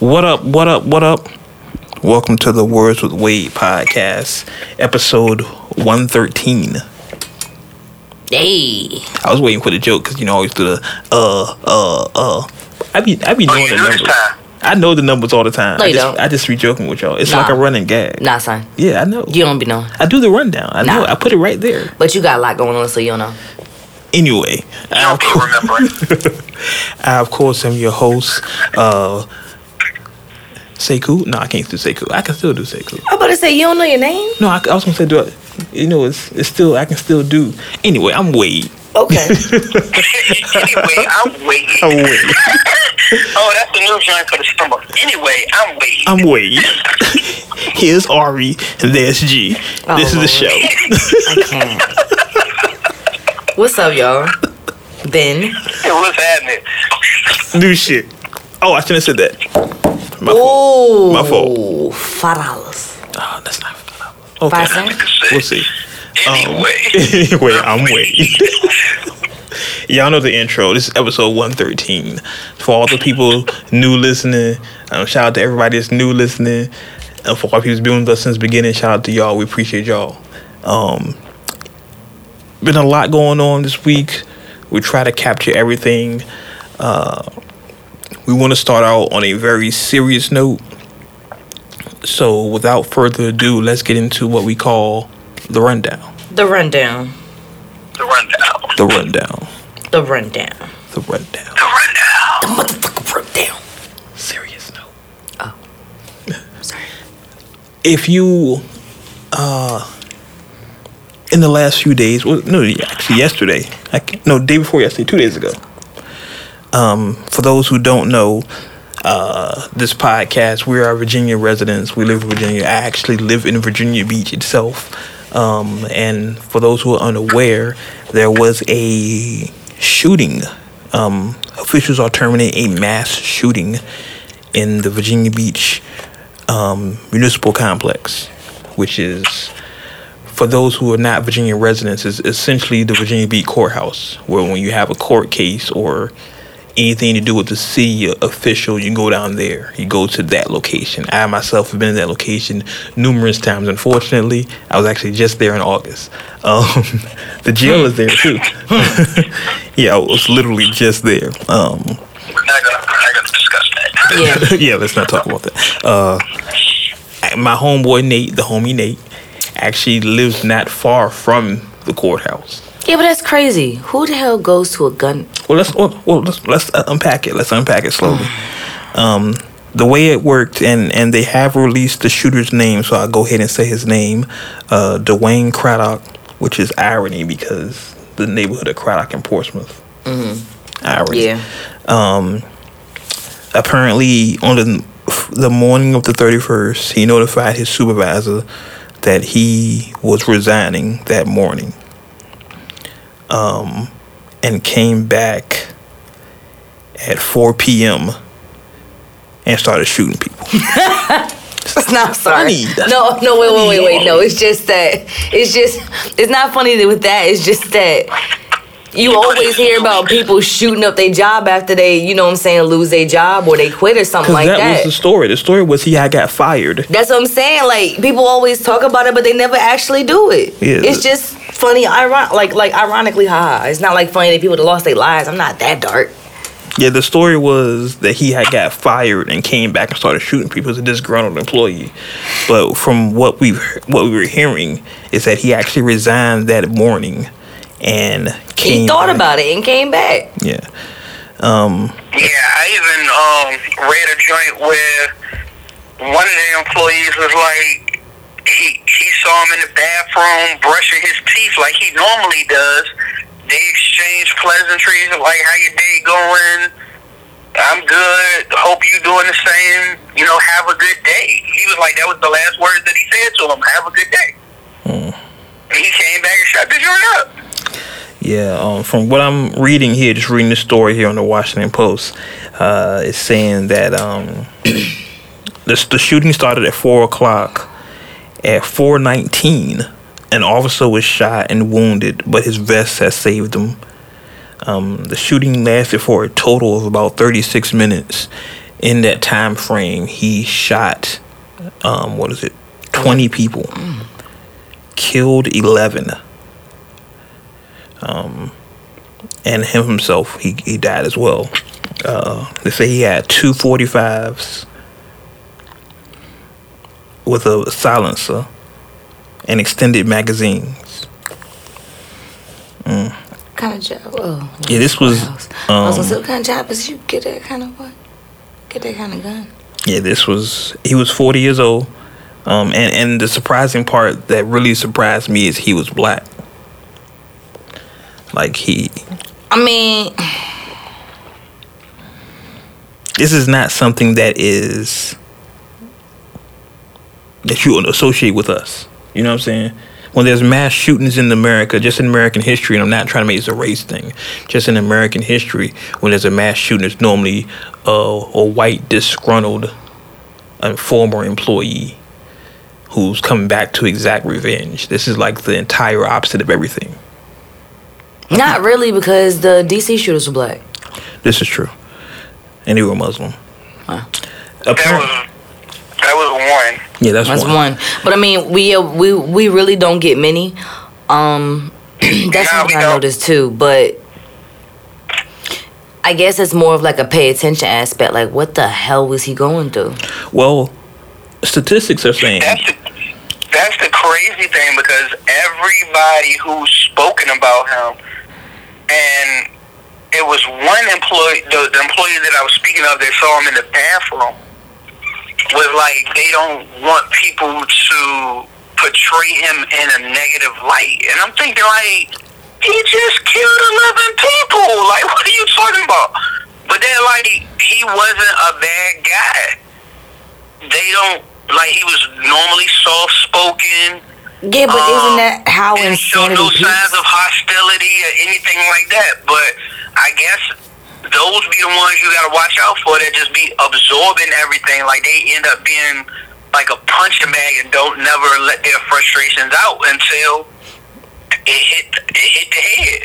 What up? What up? What up? Welcome to the Words with Wade podcast, episode 113. Hey. I was waiting for the joke because you know I always do the uh uh uh. I be I be Oh, knowing you the numbers. I know the numbers all the time. No, I you just, don't. I just be joking with y'all. It's Nah. like a running gag. Nah, son. Yeah, I know. You don't be knowing. I do the rundown. I know. I put it right there. But you got a lot going on, so you don't know. Anyway, I, don't of be course, remembering. I of course am your host. Uh, Sekou? No, I can't do Sekou. I can still do Sekou. I'm about to say, you don't know your name? No, I, I was gonna say do it. You know, it's it's still I can still do. Anyway, I'm Wade. Okay. anyway, I'm waiting. I'm Wade. oh, that's the new joint for the summer. Anyway, I'm waiting. I'm Wade. Here's Ari, and there's G. Oh, this is the show. I can't. What's up, y'all? Then. Hey, what's happening? New shit. Oh, I shouldn't have said that. My fault. Oh. My fault. Five dollars. Oh, that's not. Okay. Five? We'll see. Anyway, anyway, I'm waiting. Y'all know the intro. This is episode 113. For all the people new listening, um, shout out to everybody that's new listening. And for all people who's been with us since the beginning, shout out to y'all. We appreciate y'all. Um, been a lot going on this week. We try to capture everything. Uh, we want to start out on a very serious note. So, without further ado, let's get into what we call the rundown. The rundown. the rundown. The rundown. The rundown. The rundown. The rundown. Motherfucker rundown. Serious note. Oh. Sorry. If you, uh, in the last few days, well, no, actually yesterday, I, ca- no, day before yesterday, two days ago. Um, for those who don't know, uh, this podcast, we are Virginia residents. We live in Virginia. I actually live in Virginia Beach itself. Um, and for those who are unaware, there was a shooting. Um, officials are terminating a mass shooting in the Virginia Beach um, municipal complex, which is, for those who are not Virginia residents, is essentially the Virginia Beach courthouse, where when you have a court case or anything to do with the city official, you go down there. You go to that location. I myself have been in that location numerous times. Unfortunately, I was actually just there in August. Um, the jail is there too. yeah, I was literally just there. Um, We're not gonna, we're not gonna discuss that. Yeah. yeah, let's not talk about that. Uh, my homeboy Nate, the homie Nate, actually lives not far from the courthouse. Yeah, but that's crazy. Who the hell goes to a gun? Well, let's well, well let's let's unpack it. Let's unpack it slowly. Um, the way it worked, and and they have released the shooter's name, so I'll go ahead and say his name, uh, Dwayne Craddock, which is irony because the neighborhood of Craddock in Portsmouth. Mm-hmm. Irony. Yeah. Um, apparently, on the the morning of the thirty first, he notified his supervisor that he was resigning that morning. Um, and came back at four p.m. and started shooting people. No, I'm sorry. funny. That's No, no, wait, wait, wait, wait. No, it's just that. It's just. It's not funny with that. It's just that. You always hear about people shooting up their job after they, you know what I'm saying, lose their job or they quit or something like that, that. was the story. The story was he had got fired. That's what I'm saying. Like people always talk about it, but they never actually do it. Yeah. It's just funny, iron like like ironically, haha. It's not like funny that people that lost their lives. I'm not that dark. Yeah, the story was that he had got fired and came back and started shooting people as a disgruntled employee. But from what we what we were hearing is that he actually resigned that morning and came. He thought back. about it and came back. Yeah. Um. Yeah, I even um, read a joint where one of the employees was like, he he saw him in the bathroom brushing his teeth like he normally does. They exchanged pleasantries like how your day going. I'm good. Hope you doing the same. You know, have a good day. He was like, that was the last words that he said to him. Have a good day. And he came back and shut the joint up. Yeah, um, from what I'm reading here, just reading the story here on the Washington Post, uh, it's saying that um, the, the shooting started at four o'clock. At four nineteen, an officer was shot and wounded, but his vest has saved him. Um, the shooting lasted for a total of about 36 minutes, in that time frame, he shot, um, what is it, twenty people, killed eleven. Um, and him himself, he he died as well. Uh, they say he had two 45s with a silencer and extended magazines. kind of job? Oh, Yeah, this was. I was gonna Um, say, what kind of job is you get that kind of what? Get that kind of gun? Yeah, this was he was forty years old, um, and and the surprising part that really surprised me is he was black. Like he, I mean, this is not something that is that you associate with us. You know what I'm saying? When there's mass shootings in America, just in American history, and I'm not trying to make this a race thing, just in American history, when there's a mass shooting, it's normally uh, a white disgruntled uh, former employee who's coming back to exact revenge. This is like the entire opposite of everything. not really because the DC shooters were black. This is true, and they were Muslim. Wow. That Apparently, was that was one. yeah, that's, That's one. one. But I mean, we uh, we we really don't get many. Um, that's No, something I noticed too. But I guess it's more of like a pay attention aspect. Like, what the hell was he going through? Well, statistics are saying That's the that's the crazy thing because everybody who's spoken about him, and it was one employee, the, the employee that I was speaking of, that saw him in the bathroom, was like they don't want people to portray him in a negative light, and I'm thinking like he just killed eleven people. Like, what are you talking about? But then, like, he wasn't a bad guy they don't like he was normally soft spoken. Yeah, but isn't um, that how Didn't show no peaks? signs of hostility or anything like that. But I guess those be the ones you gotta watch out for that just be absorbing everything. Like they end up being like a punching bag and don't never let their frustrations out until it hit it hit the head.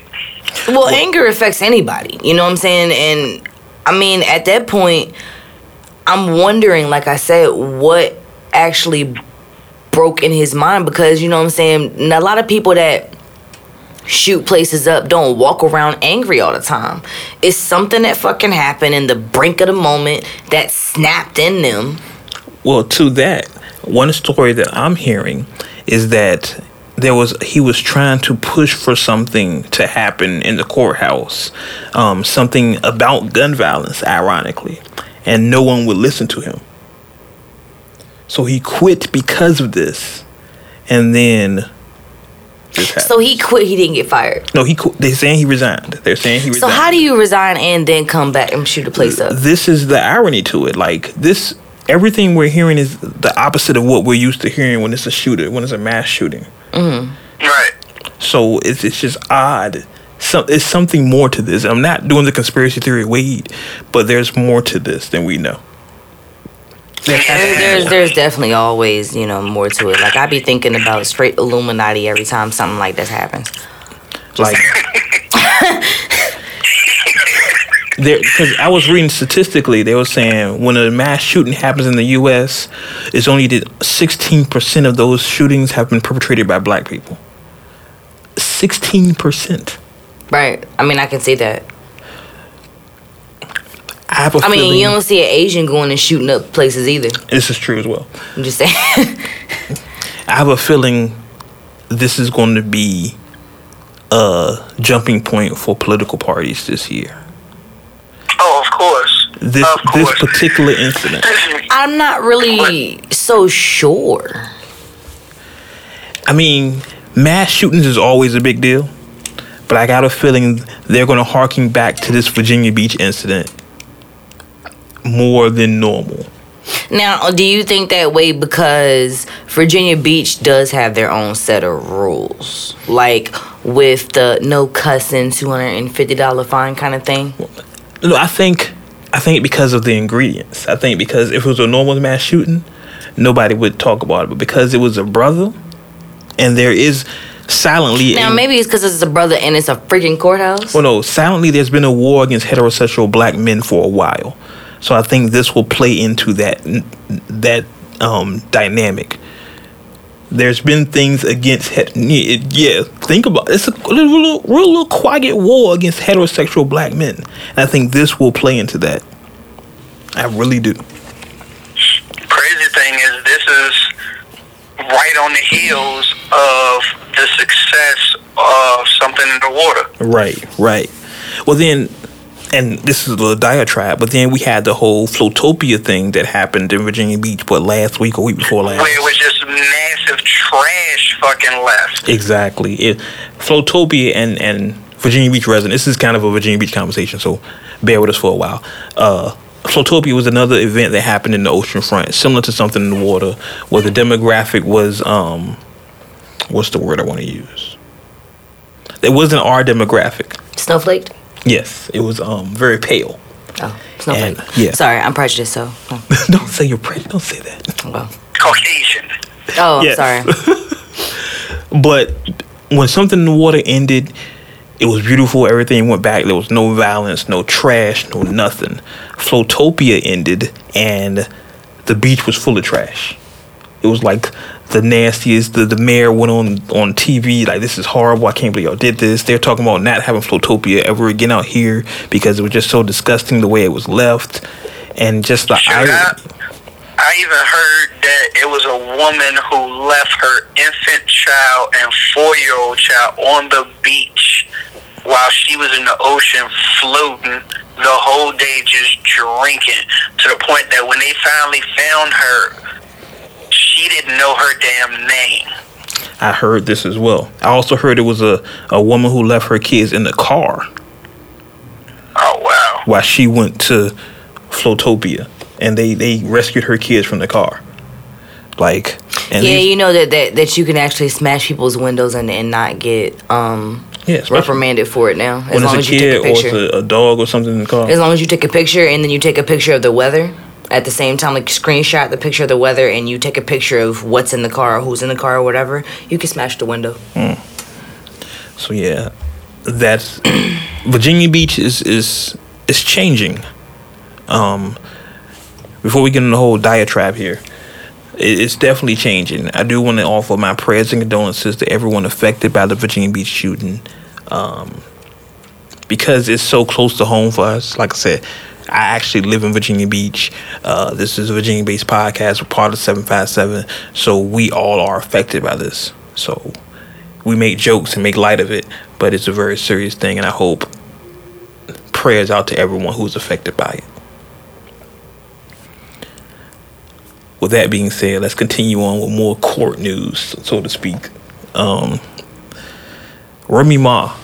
Well, anger affects anybody. You know what I'm saying? And I mean, at that point, I'm wondering, like I said, what actually broke in his mind because you know what I'm saying. A lot of people that shoot places up don't walk around angry all the time. It's something that fucking happened in the brink of the moment that snapped in them. Well, to that, one story that I'm hearing is that there was he was trying to push for something to happen in the courthouse, um, something about gun violence, ironically, and no one would listen to him. So he quit because of this, and then. So he quit. He didn't get fired. no, he. qu- They're saying he resigned. They're saying he Resigned. So how do you resign and then come back and shoot a place up? this is the irony to it. Like this, everything we're hearing is the opposite of what we're used to hearing when it's a shooter, when it's a mass shooting. Mm-hmm. Right. So it's it's just odd. Some it's something more to this. I'm not doing the conspiracy theory weed, but there's more to this than we know. There has to There's, there's there's definitely always you know more to it. Like I be thinking about straight Illuminati every time something like this happens. like there because I was reading statistically they were saying when a mass shooting happens in the U.S. it's only that 16 percent of those shootings have been perpetrated by black people. 16 percent. Right. I mean I can see that. I have a I mean you don't see an Asian going and shooting up places either. this is true as well. I'm just saying. I have a feeling this is going to be a jumping point for political parties this year. Oh, of course. This of this particular incident. I'm not really so sure. I mean, mass shootings is always a big deal, but I got a feeling they're going to harken back to this Virginia Beach incident more than normal. Now, do you think that way because Virginia Beach does have their own set of rules, like with the no cussing, two hundred and fifty dollar fine kind of thing? No, I think I think because of the ingredients. I think because if it was a normal mass shooting, nobody would talk about it, but because it was a brother, and there is silently Now, maybe it's because it's a brother and it's a freaking courthouse. Well, no, silently, there's been a war against heterosexual black men for a while. So I think this will play into that that um, dynamic. There's been things against he- yeah. Think about it. it's a little, real little quiet war against heterosexual black men, and I think this will play into that. I really do. Crazy thing is, this is right on the heels of the success of something in the water. Right, right. Well, then, and this is a little diatribe, but then we had the whole Floatopia thing that happened in Virginia Beach, what, last week or week before last? Where it was just massive trash fucking left. Exactly. It, Floatopia and, and Virginia Beach residents, this is kind of a Virginia Beach conversation, so bear with us for a while. Uh, Floatopia was another event that happened in the ocean front, similar to something in the water, where the demographic was, um, what's the word I want to use? It wasn't our demographic. Snowflaked? Yes, it was um very pale. Oh, snowflake. And- yeah. Sorry, I'm prejudiced, so. Oh, don't say you're prejudiced. Don't say that. well. Caucasian. Oh, I'm Yes. sorry. But when something in the water ended, it was beautiful. Everything went back. There was no violence, no trash, no nothing. Floatopia ended, and the beach was full of trash. It was like the nastiest. The, the mayor went on on TV like, "This is horrible. I can't believe y'all did this." They're talking about not having Floatopia ever again out here because it was just so disgusting the way it was left, and just the. I, I even heard that it was a woman who left her infant child and four-year-old child on the beach while she was in the ocean floating the whole day just drinking to the point that when they finally found her, she didn't know her damn name. I heard this as well. I also heard it was a, a woman who left her kids in the car Oh wow. while she went to Floatopia, and they they rescued her kids from the car. Like, and yeah, these- you know that, that that you can actually smash people's windows and, and not get um yeah, reprimanded for it now. As when long it's as a you take kid a or picture. it's a, a dog or something in the car. As long as you take a picture and then you take a picture of the weather at the same time, like screenshot the picture of the weather and you take a picture of what's in the car or who's in the car or whatever, you can smash the window. So yeah, that's Virginia Beach is is is changing. Um, before we get into the whole diatribe here, it, it's definitely changing. I do want to offer my prayers and condolences to everyone affected by the Virginia Beach shooting, um, because it's so close to home for us. Like I said. I actually live in Virginia Beach. Uh, this is a Virginia based podcast. We're part of 757. So we all are affected by this. So we make jokes and make light of it, but it's a very serious thing, and I hope prayers out to everyone who's affected by it. With that being said, let's continue on with more court news, so to speak. Um, Remy Ma,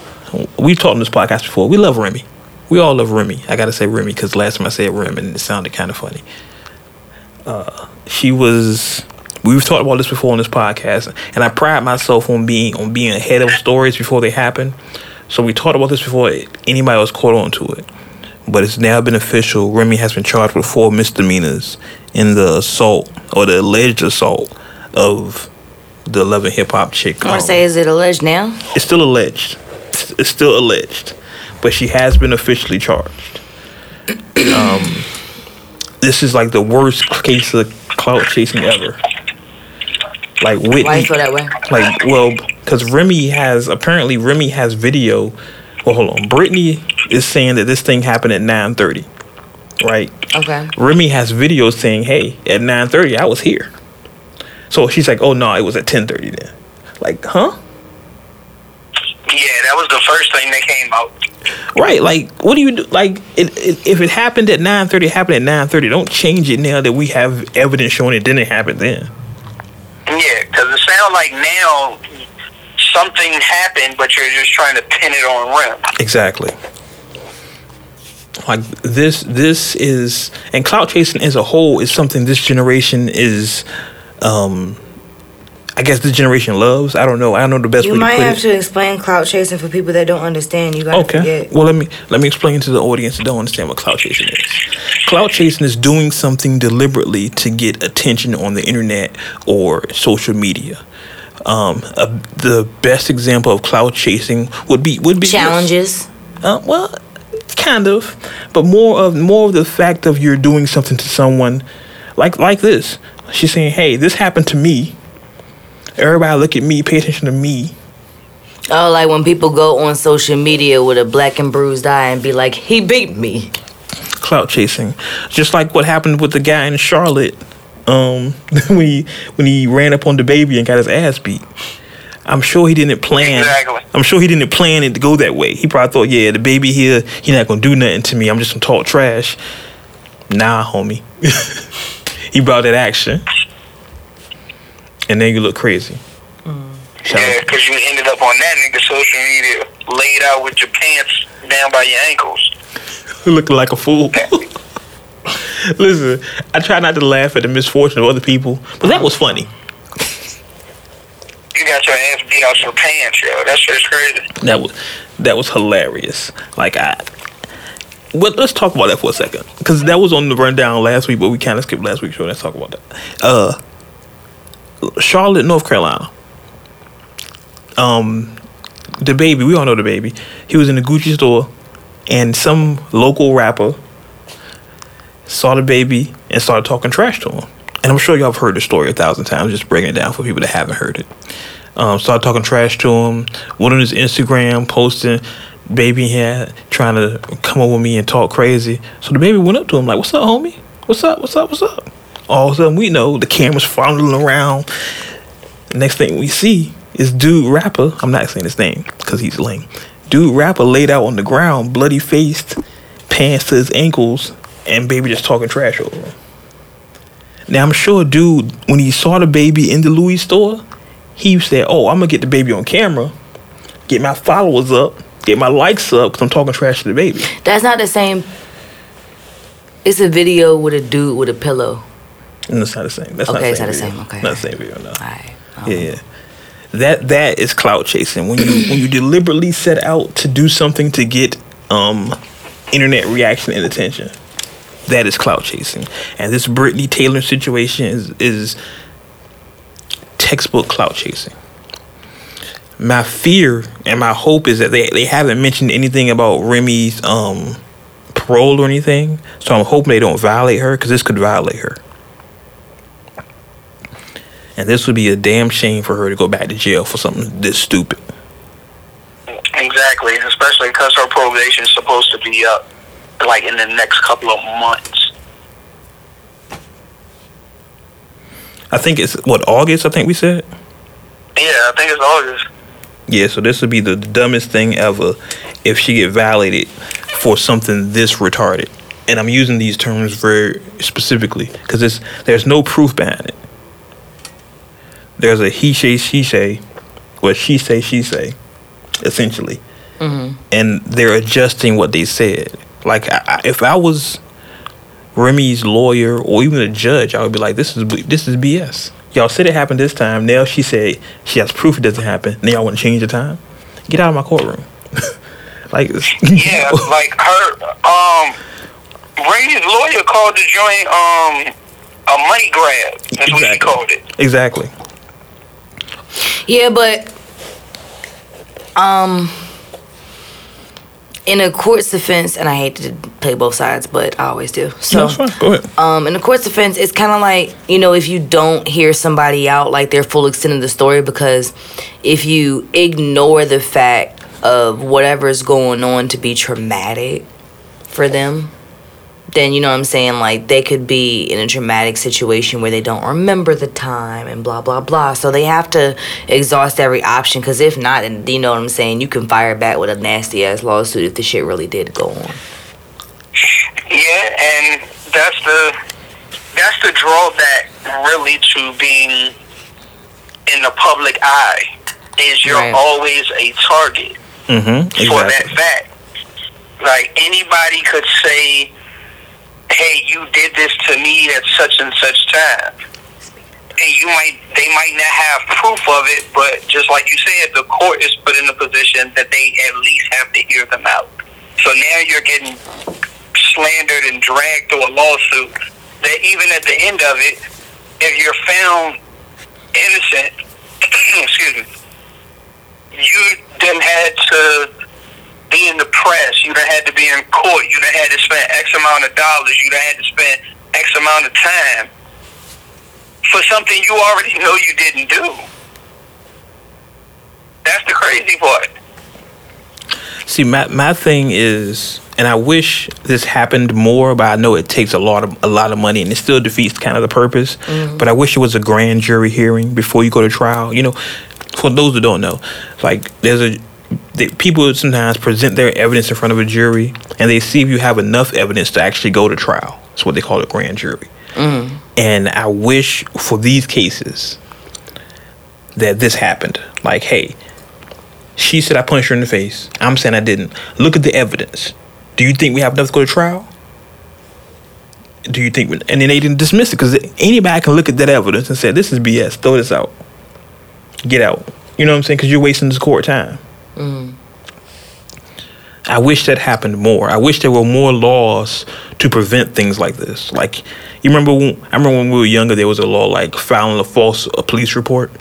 we've talked on this podcast before. We love Remy. We all love Remy. I gotta say Remy because last time I said Remy, and it sounded kind of funny. Uh, she was we've talked about this before on this podcast and i pride myself on being on being ahead of stories before they happen so we talked about this before anybody was caught on to it but it's now been official remy has been charged with four misdemeanors in the assault or the alleged assault of the 11 hip-hop chick I want um, to say, is it alleged now? it's still alleged. It's still alleged, but she has been officially charged. Um, this is like the worst case of clout chasing ever. Like Whitney, Why you feel that way? like well, because Remy has apparently Remy has video. Well, hold on. Brittany is saying that this thing happened at nine thirty, right? Okay. Remy has video saying, "Hey, at nine thirty, I was here." So she's like, "Oh no, it was at ten thirty then." Like, huh? Yeah, that was the first thing that came out. Right, like what do you do? Like, it, it, if it happened at nine thirty, it happened at nine thirty. Don't change it now that we have evidence showing it didn't happen then. Yeah, because it sounds like now something happened, but you're just trying to pin it on Rim. Exactly. Like this, this is and clout chasing as a whole is something this generation is. um I guess this generation loves. I don't know. I don't know the best You way might to put have it. to explain clout chasing for people that don't understand. You gotta Okay. forget. Well, let me let me explain to the audience that don't understand what clout chasing is. Clout chasing is doing something deliberately to get attention on the internet or social media. Um, uh, the best example of clout chasing would be would be. Challenges. Uh, well, kind of, but more of more of the fact of you're doing something to someone, like like this. She's saying, "Hey, this happened to me. Everybody, look at me. Pay attention to me." Oh, like when people go on social media with a black and bruised eye and be like, "He beat me." Clout chasing, just like what happened with the guy in Charlotte, um, when he when he ran up on the baby and got his ass beat. I'm sure he didn't plan. Exactly. I'm sure he didn't plan it to go that way. He probably thought, yeah, the baby here, he not gonna do nothing to me. I'm just gonna talk trash. Nah, homie. he brought that action, and then you look crazy. Shout Yeah, because you ended up on that nigga social media, laid out with your pants down by your ankles. looking like a fool. Listen, I try not to laugh at the misfortune of other people, but that was funny. You got your ass beat out your pants, yo. That shit's crazy. That was that was hilarious. Like I, well, let's talk about that for a second because that was on the rundown last week, but we kind of skipped last week's show. Let's talk about that. Uh, Charlotte, North Carolina. Um, the baby, we all know the baby. He was in the Gucci store, and some local rapper saw the baby and started talking trash to him. And I'm sure y'all have heard the story a thousand times. Just breaking it down for people that haven't heard it. Um, started talking trash to him. Went on his Instagram, posting baby here trying to come over me and talk crazy. So the baby went up to him like, "What's up, homie? What's up? What's up? What's up?" All of a sudden, we know the camera's fondling around. The Next thing we see is dude rapper. I'm not saying his name because he's lame. Dude rapper laid out on the ground, bloody faced, pants to his ankles, and baby just talking trash over him. Now I'm sure dude, when he saw the baby in the Louis store, he said, "Oh, I'm gonna get the baby on camera, get my followers up, get my likes up, because I'm talking trash to the baby." That's not the same. It's a video with a dude with a pillow. And it's not the same. That's Okay, not it's the not the same, okay. not the same video. No. All right. Yeah, yeah. That that is clout chasing. When you when you deliberately set out to do something to get um internet reaction and attention. That is clout chasing. And this Brittany Taylor situation is is textbook clout chasing. My fear and my hope is that they, they haven't mentioned anything about Remy's um parole or anything. So I'm hoping they don't violate her because this could violate her. And this would be a damn shame for her to go back to jail for something this stupid. Exactly, especially because her probation is supposed to be up like in the next couple of months. I think it's what August. I think we said. Yeah, I think it's August. Yeah, so this would be the dumbest thing ever if she get violated for something this retarded. And I'm using these terms very specifically because there's no proof behind it. There's a he say she say, what she say she say, essentially, and they're adjusting what they said. Like I, I, if I was Remy's lawyer or even a judge, I would be like, this is this is BS. Y'all said it happened this time. Now she said she has proof it doesn't happen. Now y'all want to change the time? Get out of my courtroom. like, Yeah, like her um Remy's lawyer called the joint um a money grab. That's what he Exactly. called it. exactly. Yeah, but um in a court's defense, and I hate to play both sides, but I always do. So No, fine. Go ahead. um, in the court's defense, it's kind of like you know if you don't hear somebody out like their full extent of the story, because if you ignore the fact of whatever's going on to be traumatic for them, then you know what I'm saying like they could be in a traumatic situation where they don't remember the time and blah blah blah. So they have to exhaust every option because if not, then you know what I'm saying you can fire back with a nasty ass lawsuit if the shit really did go on. Yeah, and that's the that's the drawback really to being in the public eye is you're Right. always a target Mm-hmm. for that fact. Like anybody could say, "Hey, you did this to me at such and such time," and you might they might not have proof of it, but just like you said, the court is put in a position that they at least have to hear them out. So now you're getting slandered and dragged through a lawsuit. That even at the end of it, if you're found innocent, excuse me, you then had to be in the press. You done had to be in court. You done had to spend X amount of dollars. You done had to spend X amount of time for something you already know you didn't do. That's the crazy part. See, my my thing is, and I wish this happened more, but I know it takes a lot of a lot of money, and it still defeats kind of the purpose. Mm-hmm. But I wish it was a grand jury hearing before you go to trial. You know, for those who don't know, like there's a the, people sometimes present their evidence in front of a jury, and they see if you have enough evidence to actually go to trial. That's what they call a grand jury. Mm-hmm. And I wish for these cases that this happened. Like, hey, she said I punched her in the face. I'm saying I didn't. Look at the evidence. Do you think we have enough to go to trial? Do you think? We, and then they didn't dismiss it because anybody can look at that evidence and say this is BS. Throw this out. Get out. You know what I'm saying? Because you're wasting this court time. I wish that happened more. I wish there were more laws to prevent things like this. Like, you remember when I remember when we were younger, there was a law like filing a false a police report.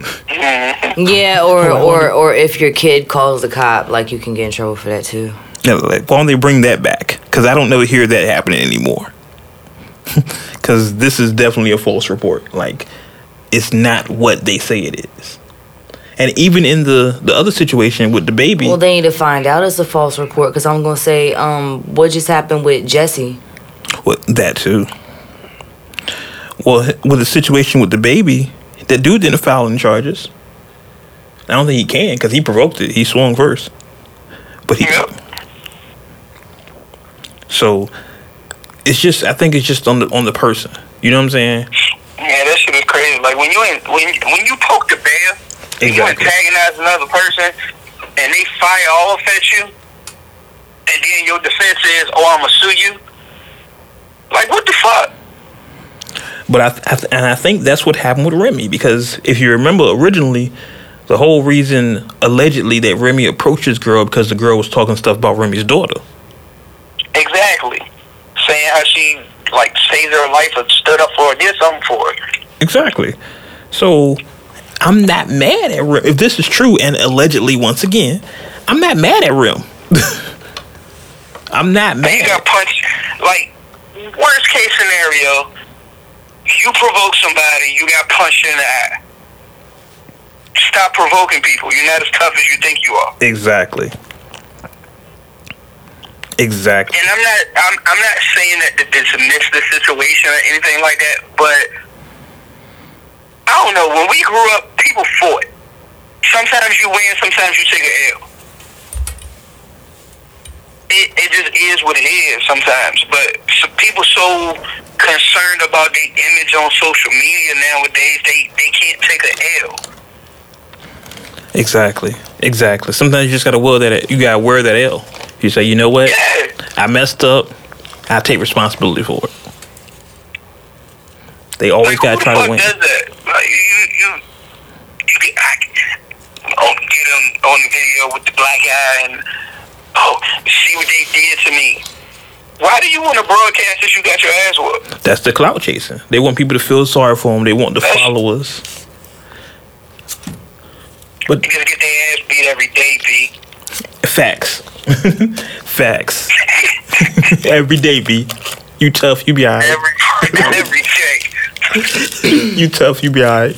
Yeah, or or or if your kid calls the cop, like you can get in trouble for that too. Yeah, like, why don't they bring that back? Because I don't never hear that happening anymore. Because this is definitely a false report. Like, it's not what they say it is. And even in the the other situation with the baby, Well, they need to find out it's a false report because I'm gonna say, um, what just happened with Jussie? well, that too. Well, with the situation with the baby, that dude didn't file any charges. I don't think he can because he provoked it. He swung first, but he. Yep. So, it's just I think it's just on the on the person. You know what I'm saying? Yeah, that shit is crazy. Like when you in, when when you poke the bear, and you Exactly. antagonize another person, and they fire off at you, and then your defense is, "Oh, I'ma sue you." Like what the fuck? But I, I th- and I think that's what happened with Remy because if you remember originally, the whole reason allegedly that Remy approached this girl because the girl was talking stuff about Remy's daughter. Exactly. Saying how she like saved her life or stood up for her, did something for her. Exactly. So I'm not mad at Rim. If this is true and allegedly once again, I'm not mad at Rim. I'm not mad. you got punched. Like worst case scenario, you provoke somebody, you got punched in the eye. Stop provoking people. You're not as tough as you think you are. Exactly. Exactly. And I'm not I'm I'm not saying that to dismiss the situation or anything like that, but I don't know, when we grew up people fought. Sometimes you win, sometimes you take a L. It, it just is what it is sometimes. But so people so concerned about their image on social media nowadays, they, they can't take a L. Exactly. Exactly. Sometimes you just gotta wear that. You gotta wear that L. You say, you know what? Yeah. I messed up. I take responsibility for it. They always Like, gotta try to win. does that? Like, you, you, you get, I, oh, get him video with the black guy and, oh, see what they did to me. Why do you want to broadcast this? You got your ass whooped. That's the clout chasing. They want people to feel sorry for them. They want the That's- followers. But Niggas get their ass beat every day, B. facts, facts. Every day, B. You tough. You be alright. Every, every day. You tough. You be alright.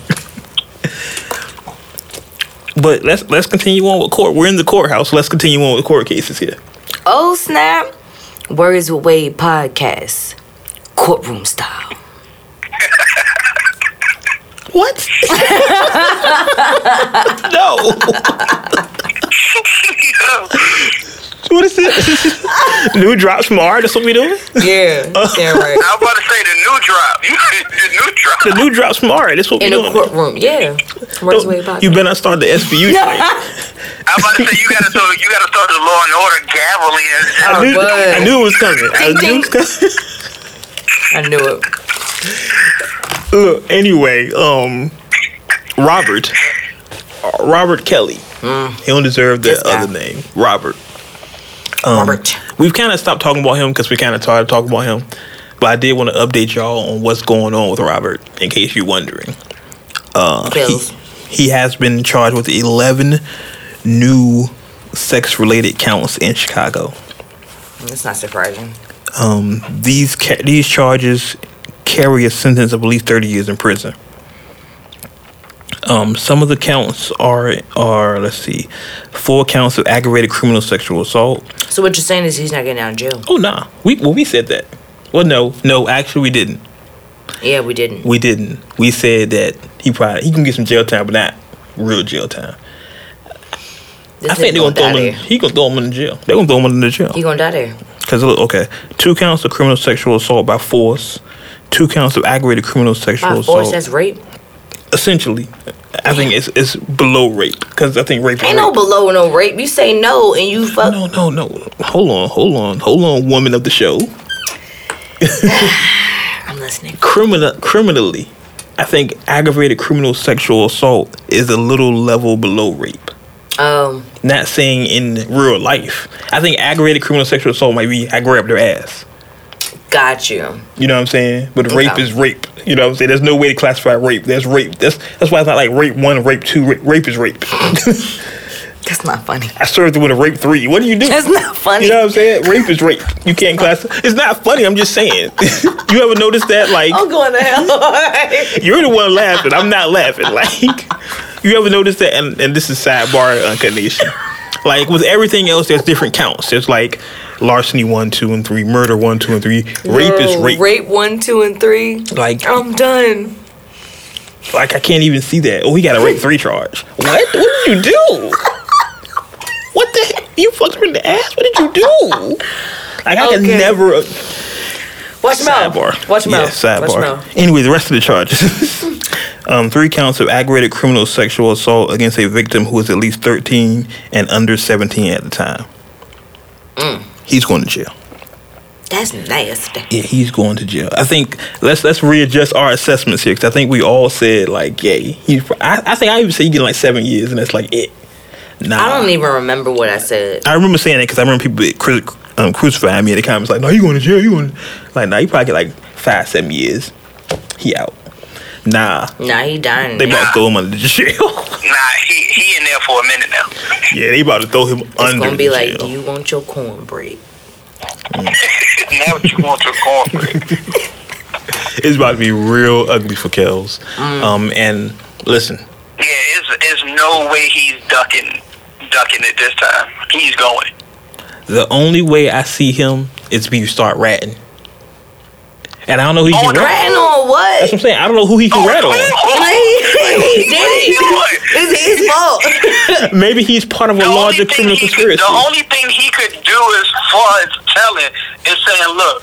But let's let's continue on with court. We're in the courthouse. Let's continue on with court cases here. Oh snap! Words with Wade podcast, courtroom style. What? no. What is this? New drops from art. That's what we doing. Yeah, yeah, right. I was about to say the new drop. the new drop. The new drops from art. That's what we doing. In the courtroom, yeah. Words with Wade You better not start the SVU train. I'm about to say you gotta start. You gotta start the law and order gaveling. I knew, I knew it was coming. I knew it was coming. I knew it. Look, anyway, um, Robert, uh, Robert Kelly. He don't deserve the This guy. other name, Robert. Um, Robert. We've kind of stopped talking about him because we kind of tired of talking about him. But I did want to update y'all on what's going on with Robert, in case you're wondering. Uh, he, he has been charged with 11 new sex related counts in Chicago. That's not surprising. Um, these ca- these charges carry a sentence of at least 30 years in prison. Um, some of the counts are are let's see, four counts of aggravated criminal sexual assault. So what you're saying is he's not getting out of jail? Oh nah, we well we said that. Well no, no, actually we didn't. Yeah, we didn't. We didn't. We said that he probably he can get some jail time, but not real jail time. This I think they're nigga gonna throw him. In, he gonna throw him in the jail. They're gonna throw him in the jail. He gonna die there. Because look, okay, two counts of criminal sexual assault by force, two counts of aggravated criminal sexual By assault. force, that's rape. Essentially, I think it's it's below rape because I think rape. Ain't no below no rape. You say no and you fuck. No, no, no. Hold on, hold on, hold on, woman of the show. I'm listening. Criminal, criminally, I think aggravated criminal sexual assault is a little level below rape. Um, Not saying in real life. I think aggravated criminal sexual assault might be I grabbed her ass. Got you. You know what I'm saying? But rape Okay. is rape. You know what I'm saying? There's no way to classify rape. There's rape. That's that's why it's not like rape one, rape two. Rape, rape is rape. That's not funny. I served it with a rape three. What do you do? That's not funny. You know what I'm saying? Rape is rape. You can't classify. It's not funny. I'm just saying. you ever notice that? Like I'm going to hell. you're the one laughing. I'm not laughing. Like you ever notice that? And, and this is sidebar uh, Uncut Nation. Like with everything else, there's different counts. There's like larceny one, two, and three, murder one, two, and three. Rape is rape. Rape one, two, and three. Like I'm done. Like I can't even see that. Oh, he got a rape three charge. What? What did you do? What the heck? You fucked her in the ass? What did you do? Like I can never. Watch your mouth. Sidebar. Watch your yeah, mouth. Watch your Sidebar. mouth. Anyway, the rest of the charges. um, three counts of aggravated criminal sexual assault against a victim who was at least 13 and under 17 at the time. Mm. He's going to jail. That's nasty. Yeah, he's going to jail. I think let's let's readjust our assessments here because I think we all said like, yeah, he's. I, I think I even said he getting like seven years, and that's like it. Nah, I don't even remember what I said. I remember saying it because I remember people um, crucifying me in the comments like, no, you going to jail? You going? to Like, nah, you probably get like five, seven years. He out. Nah, Nah, he done. they now. about to throw him under the jail. Nah, he he in there for a minute now. yeah, they about to throw him under. It's under gonna be the like, jail. do you want your cornbread? now what you want to cornbread? it's about to be real ugly for Kels. Mm. Um, and listen, Yeah, it's, it's no way he's ducking ducking it this time. He's going. The only way I see him is if you start ratting. And I don't know who he Oh, can no. rat. Ratting on what? That's what I'm saying. I don't know who he can oh, rat on. Like, he it. It's his fault. Maybe he's part of a The larger criminal he could, conspiracy. the only thing he could do as far as telling is saying, look,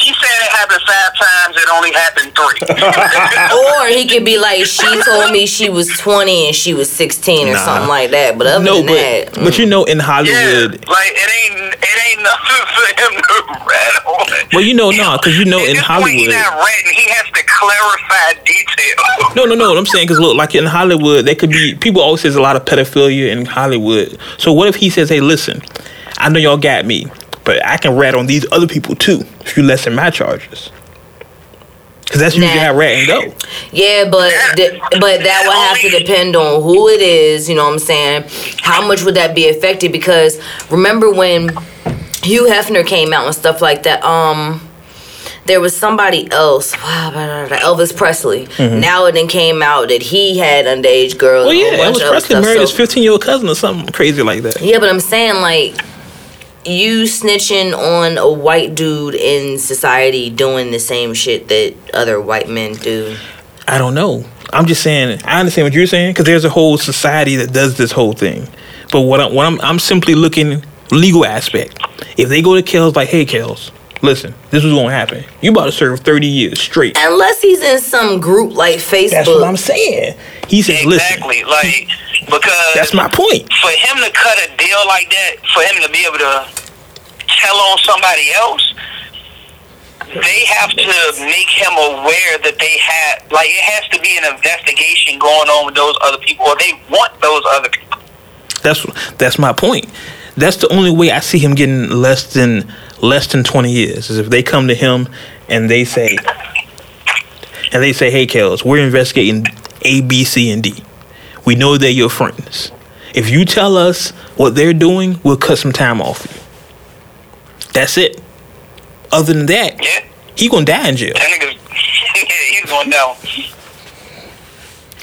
she said it happened five times, it only happened three. or he could be like, she told me she was 20 and she was 16 or Nah. something like that. But other no, than but that, mm. but you know in yeah, Hollywood, like it ain't it ain't nothing for him to rat on. well you know no, because you know At in this point, he Hollywood. not ratting. He has to clarify details. No, no, no. What I'm saying because look, like in Hollywood, there could be people always says a lot of pedophilia in Hollywood. So what if he says, "Hey, listen, I know y'all got me, but I can rat on these other people too if you lessen my charges." Because that's usually how and go. Yeah, but but that would have to depend on who it is. You know what I'm saying? How much would that be affected? Because remember when Hugh Hefner came out and stuff like that. Um, there was somebody else, Elvis Presley. Now it then came out that he had underage girls. Well, Mm-hmm. yeah, Elvis Presley stuff, married his 15 year old cousin or something crazy like that. Yeah, but I'm saying like you snitching on a white dude in society doing the same shit that other white men do. I don't know. I'm just saying. I understand what you're saying because there's a whole society that does this whole thing. But what I'm, what I'm, I'm simply looking legal aspect. If they go to Kels like, hey, Kels, listen, this is gonna happen. You about to serve 30 years straight. Unless he's in some group like Facebook. That's what I'm saying. He says, listen, Exactly, like because that's my point. for him to cut a deal like that, for him to be able to tell on somebody else, they have to make him aware that they had like it has to be an investigation going on with those other people, or they want those other people. That's that's my point. That's the only way I see him getting less than less than 20 years is if they come to him and they say and they say, "Hey, Kels, we're investigating A, B, C, and D. We know they're your friends, If you tell us what they're doing, we'll cut some time off you. That's it. Other than that, Yeah. he gonna die in jail. That nigga's yeah, he's going down.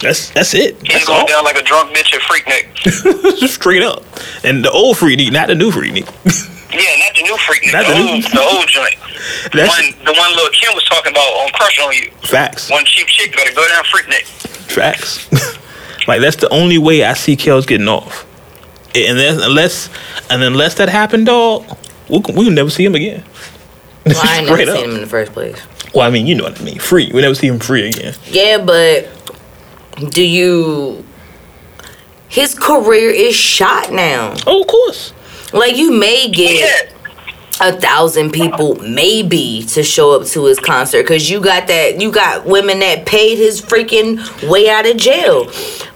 That's that's it. He's That's going all. down like a drunk bitch at Freaknik. Straight up. And the old Freaknik, not the new Freaknik. Yeah, not the new Freaknik, Not the, the new- old, the old joint. The That's- one, the one Lil' Kim was talking about on Crush on You. Facts. One cheap chick better go down Freaknik. Facts. Like that's the only way I see Kels getting off. And then unless and unless that happened, dog, we'll, we'll never see him again. Well, I ain't never Straight seen up. him in the first place. Well, I mean, you know what I mean. Free. We never see him free again. Yeah, but do you? His career is shot now. Oh, of course. Like you may get Yeah. A thousand people maybe to show up to his concert because you got that you got women that paid his freaking way out of jail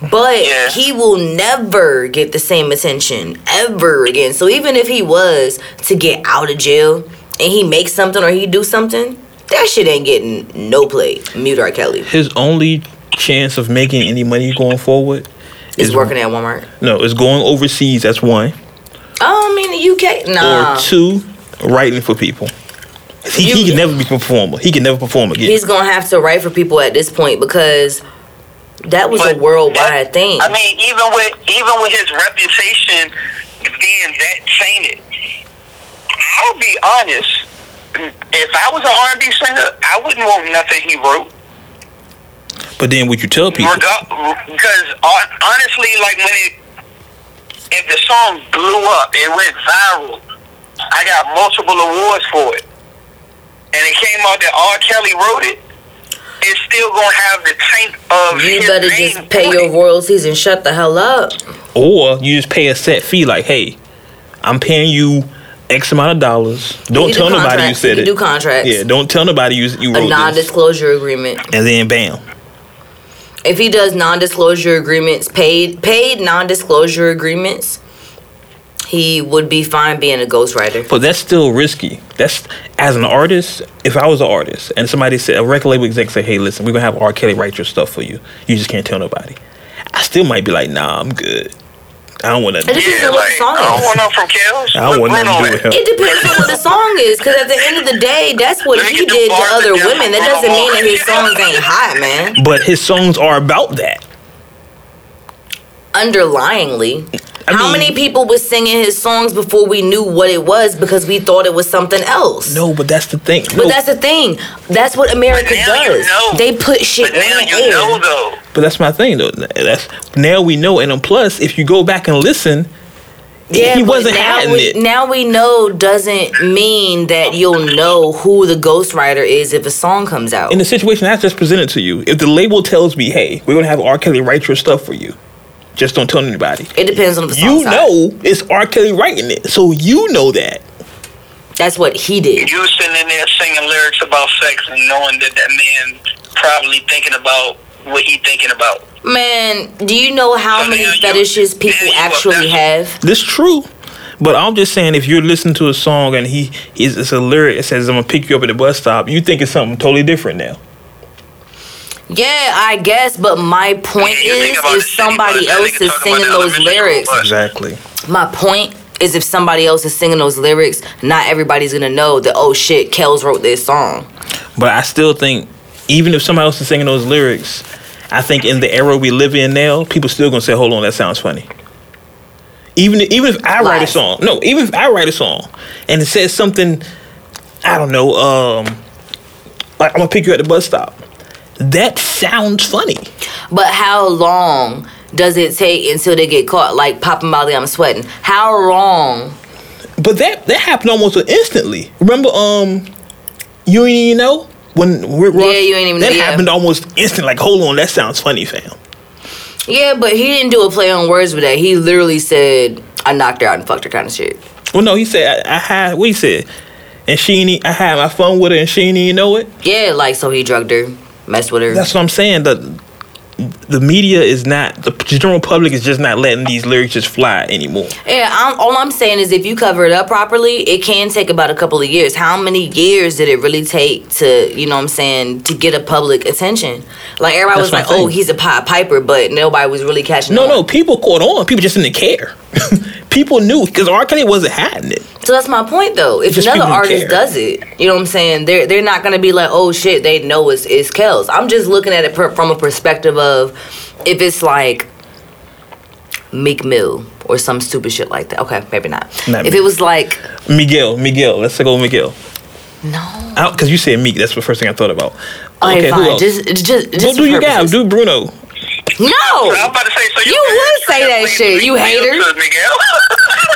but Yeah. he will never get the same attention ever again so even if he was to get out of jail and he makes something or he do something that shit ain't getting no play mute R. Kelly His only chance of making any money going forward is working at Walmart No, it's going overseas. That's one. oh I mean the UK nah Or two, writing for people. He, he can never be a performer. He can never perform again. he's gonna have to write for people at this point because that was a But worldwide that- thing I mean, even with even with his reputation being that tainted, I'll be honest. If I was an R&B singer, I wouldn't want nothing he wrote. but then would you tell people? Because honestly, like when it, if the song blew up, it went viral. I got multiple awards for it, and it came out that R. Kelly wrote it. It's still gonna have the taint of You his better name just pay your it. royalties and shut the hell up. Or you just pay a set fee, like, hey, I'm paying you X amount of dollars. Don't You tell do nobody you said you it. can do contracts. Yeah, don't tell nobody you you a wrote this. A non-disclosure agreement. And then bam. If he does non-disclosure agreements, paid paid non-disclosure agreements, he would be fine being a ghostwriter. But that's still risky. That's as an artist. If I was an artist and somebody said a record label exec said, "Hey, listen, we're gonna have R. Kelly write your stuff for you. You just can't tell nobody." I still might be like, "Nah, I'm good. I don't want It to." depends on what the like, song I don't want nothing from Kels. I don't want nothing to do with it? him. It depends on what the song is, because at the end of the day, that's what Let he did to other women. That doesn't mean that his songs ain't hot, man. But his songs are about that. Underlyingly, I how mean- many people was singing his songs before we knew what it was because we thought it was something else? No, but that's the thing. But that's the thing. That's what America But now you does. know. They put shit But now on the you air. know though. But that's my thing, though. That's now we know, and um, plus, if you go back and listen, Yeah, he wasn't now having we, it. Now we know doesn't mean that you'll know who the ghostwriter is if a song comes out. in the situation I just presented to you, if the label tells me, "Hey, we're gonna have R. Kelly write your stuff for you," just don't tell anybody. it depends on the song. You know it's R. Kelly writing it, so you know that. That's what he did. You sitting in there singing lyrics about sex and knowing that that man probably thinking about what he thinking about. Man, do you know how So many now you- fetishes people now actually obsessed. have? This true. But I'm just saying, if you're listening to a song and he is it's a lyric that says, "I'm gonna pick you up at the bus stop," you think it's something totally different now. Yeah, I guess, but my point Yeah, you is, if somebody bus, else is singing those lyrics. Exactly. my point is, if somebody else is singing those lyrics, not everybody's gonna know that. Oh shit, Kels wrote this song. But I still think, even if somebody else is singing those lyrics, I think in the era we live in now, people still gonna say, "Hold on, that sounds funny." Even even if I write a song, no, even if I write a song and it says something, I don't know, um, like I'm gonna pick you at the bus stop. That sounds funny. But how long does it take until they get caught? Like popping Molly, I'm sweating. How long? But that that happened almost instantly. Remember, um, you ain't even know when Rick Ross. Yeah, You Ain't Even That Know, yeah. happened almost instant. Like, hold on, that sounds funny, fam. Yeah, but he didn't do a play on words with that. He literally said, "I knocked her out and fucked her," kind of shit. Well, no, he said I, I had what he said, and she ain't. I had my phone with her, and she ain't even know it. Yeah, like so he drugged her, messed with her. That's what I'm saying. That the media is not the general public is just not letting these lyrics just fly anymore. Yeah, I'm, all I'm saying is if you cover it up properly, it can take about a couple of years. How many years did it really take to, you know what I'm saying, to get a public attention? Like everybody That's was like, "Oh, he's a Pied Piper," but nobody was really catching No, on. no, people caught on. People just didn't care. people knew because R. Kelly wasn't having it. So that's my point, though. If Just another artist care. does it, you know what I'm saying? They're they're not gonna be like, "Oh shit," they know it's it's Kels. I'm just looking at it per, from a perspective of if it's like Meek Mill or some stupid shit like that. Okay, maybe not. Not if Meek. it was like Miguel, Miguel. Let's go with Miguel. no. Because you said Meek. That's the first thing I thought about. Okay, who fine. else? Just, just, just Go do for your guy. Do Bruno. No. I was about to say, so You you would say that shit, you hater. Miguel.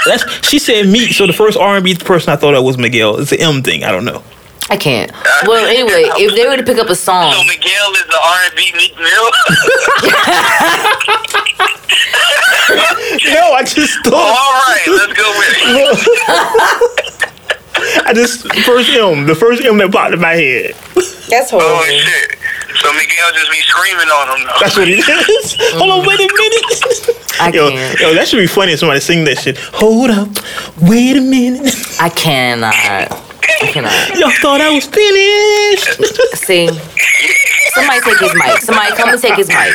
That's she said Meek. So the first R and B person I thought of was Miguel. It's an M thing. I don't know. I can't. Well, anyway, if they were to pick up a song, so Miguel is the R and B Meek Mill. No, I just thought. All right, let's go with it. I just first M. The first M that popped in my head. that's Oh shit. So Miguel just be screaming on him. Though. That's what it is. Hold on, wait a minute. I yo, can't. yo, that should be funny if somebody sing that shit. Hold up, wait a minute. I cannot. I cannot. Y'all thought I was finished. See, somebody take his mic. Somebody come and take his mic.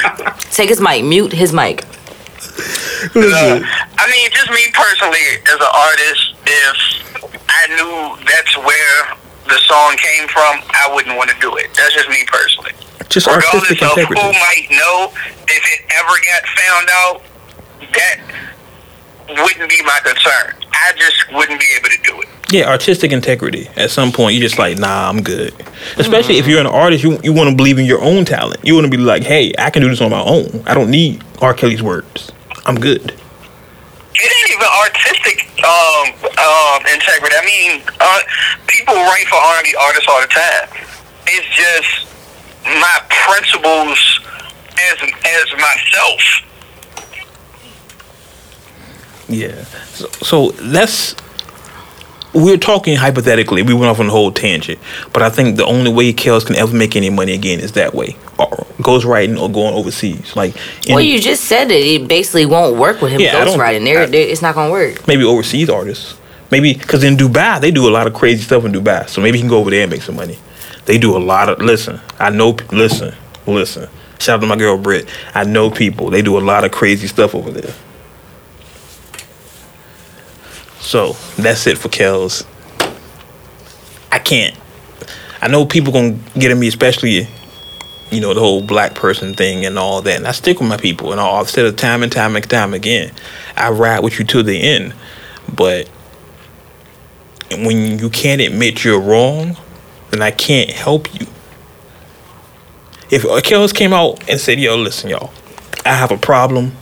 Take his mic. Mute his mic. Listen, I mean, just me personally, as an artist, if I knew that's where the song came from, I wouldn't want to do it. That's just me personally. just Regardless artistic of integrity. who might know, if it ever got found out, that wouldn't be my concern. I just wouldn't be able to do it. Yeah, artistic integrity. At some point, you're just like, nah, I'm good. Especially if you're an artist, you you want to believe in your own talent. You want to be like, hey, I can do this on my own. I don't need R. Kelly's words. I'm good. It ain't even artistic um, um, integrity. I mean, uh, people write for R&B artists all the time. It's just my principles as as myself. Yeah. So, so that's we're talking hypothetically. We went off on a whole tangent, but I think the only way Kels can ever make any money again is that way, or ghostwriting or going overseas. Like Well, you just said it. It basically won't work with him Yeah, ghostwriting. There, it's not gonna work. maybe overseas artists. Maybe because in Dubai they do a lot of crazy stuff in Dubai, so maybe he can go over there and make some money. They do a lot of listen. I know. Listen, listen. Shout out to my girl Britt. I know people. They do a lot of crazy stuff over there. So that's it for Kels. I can't. I know people gonna get at me, especially you know the whole black person thing and all that. And I stick with my people, and all, I've said it time and time and time again. I ride with you to the end, but when you can't admit you're wrong, then I can't help you. If Kels came out and said, "Yo, listen, y'all, I have a problem.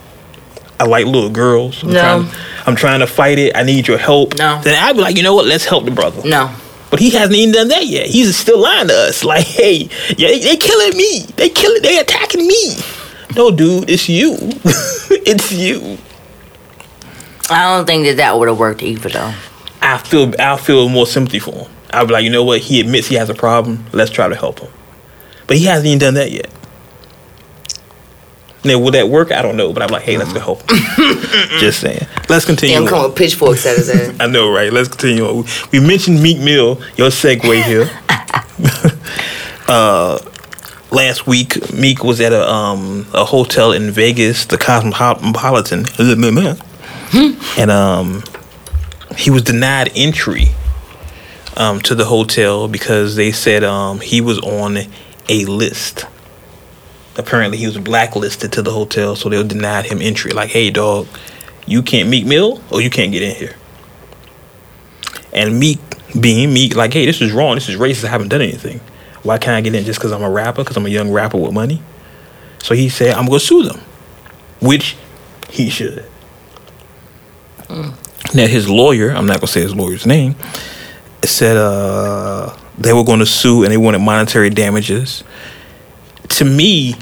I like little girls. I'm No. trying, I'm trying to fight it. I need your help." No. Then I'd be like, "You know what? Let's help the brother." No. But he hasn't even done that yet. He's still lying to us. Like, hey, yeah, they, they killing me. They killing. They attacking me. No, dude, it's you. it's you. I don't think that that would have worked either, though. I feel. I feel more sympathy for him. I'd be like, you know what? He admits he has a problem. Let's try to help him. But he hasn't even done that yet. Now, will that work? I don't know. But I'm like, hey, let's go help. Just saying. Let's continue. Yeah, I'm on. pitchforks at his ass. I know, right? Let's continue. on. We mentioned Meek Mill, your segue here. uh, last week, Meek was at a um a hotel in Vegas, the Cosmopolitan, and um he was denied entry um to the hotel because they said um he was on a list. Apparently, he was blacklisted to the hotel, so they denied him entry. Like, hey, dog, you can't Meek Mill, or you can't get in here. And Meek, being Meek, like, hey, this is wrong. This is racist. I haven't done anything. Why can't I get in just because I'm a rapper? Because I'm a young rapper with money? So he said, I'm going to sue them, which he should. Now, his lawyer, I'm not going to say his lawyer's name, said uh, they were going to sue and they wanted monetary damages. To me,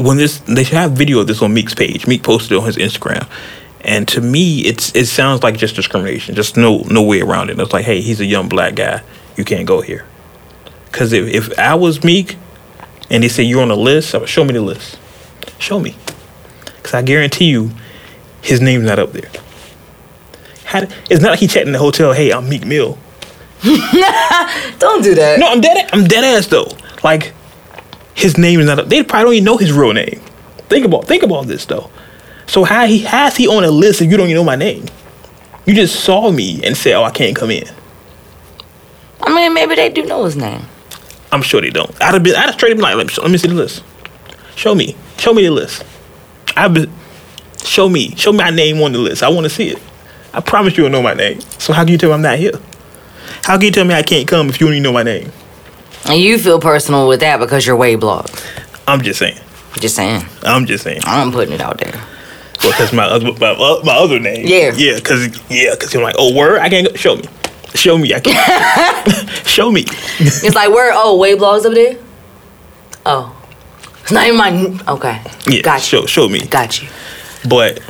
when this they should have video of this on Meek's page. Meek posted it on his Instagram, and to me, it's it sounds like just discrimination. Just no no way around it. It's like, hey, he's a young black guy. You can't go here. Because if if I was Meek, and they say you're on a list, I would show me the list. Show me, because I guarantee you, his name's not up there. How, it's not like he checked in the hotel. Hey, I'm Meek Mill. Don't do that. No, I'm dead. I'm dead ass though. Like his name is not. They probably don't even know his real name. Think about think about this though. So how he has he on a list if you don't even know my name? You just saw me and said, "Oh, I can't come in." I mean, maybe they do know his name. I'm sure they don't. I'd have been. I'd have straight been like, let me, let me see the list. Show me. Show me the list. I've been. Show me. Show me my name on the list. I want to see it. I promise you will know my name. So how can you tell me I'm not here? How can you tell me I can't come if you don't even know my name? And you feel personal with that because you're way blocked. I'm just saying. Just saying. I'm just saying. I'm putting it out there. Well, that's my other my, uh, my other name. Yeah. Yeah, cause yeah, cause you're like, oh, word, I can't go. Show me, show me, I can't. show me. It's like where? Oh, way blogs up there. Oh, it's not even my. Okay. Yeah, Got you. show show me. Got you. But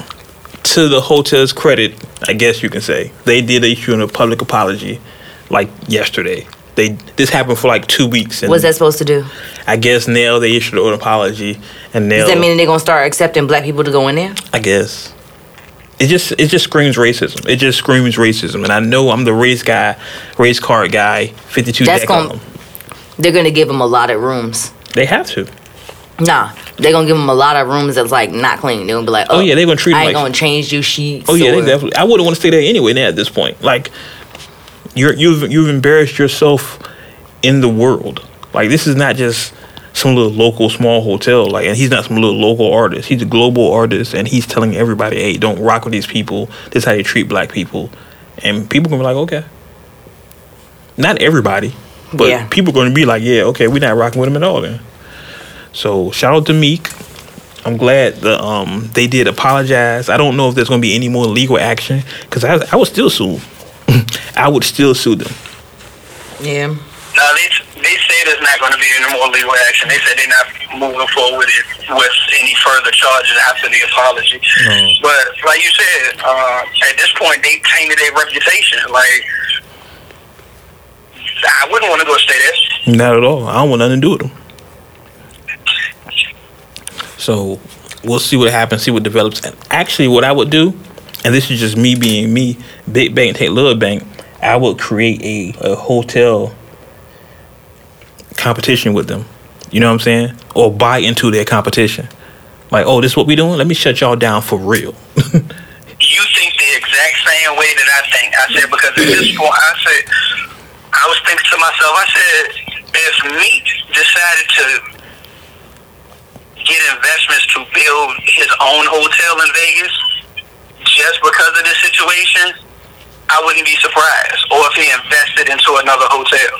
to the hotel's credit, I guess you can say they did issue a public apology, like yesterday. They this happened for like two weeks, and What's that supposed to do? I guess now they issued an apology, and now Does that mean they're gonna start accepting black people to go in there? I guess. It just it just screams racism. It just screams racism, and I know I'm the race guy, race card guy, fifty two. That's gonna. They're gonna give them a lot of rooms. They have to. Nah, they're gonna give them a lot of rooms that's like not clean. They're gonna be like, oh, Oh, yeah, they're gonna treat oh, 'em I ain't like- gonna change you sheets. Oh yeah, they definitely. I wouldn't want to stay there anyway. Now at this point, like you're you've you've embarrassed yourself in the world. Like this is not just some little local small hotel. Like, and he's not some little local artist. He's a global artist, and he's telling everybody, "Hey, don't rock with these people. This is how they treat black people." And people gonna be like, "Okay." Not everybody, but Yeah. people gonna be like, "Yeah, okay, we're not rocking with him at all." Then. So shout out to Meek. I'm glad the um they did apologize. I don't know if there's gonna be any more legal action because I I would still sue. I would still sue them. Yeah. No, they they say there's not going to be any more legal action. They said they're not moving forward with it with any further charges after the apology. But like you said, uh, at this point they tainted their reputation. Like I wouldn't want to go stay there. Not at all. I don't want nothing to do with them. So we'll see what happens, see what develops. And actually, what I would do, and this is just me being me, Big Bank take Little Bank, I would create a, a hotel competition with them. You know what I'm saying? Or buy into their competition. Like, oh, this is what we doing? Let me shut y'all down for real. You think the exact same way that I think. I said because at this point, I said I was thinking to myself. I said if Meek decided to get investments to build his own hotel in Vegas just because of this situation, I wouldn't be surprised. Or if he invested into another hotel.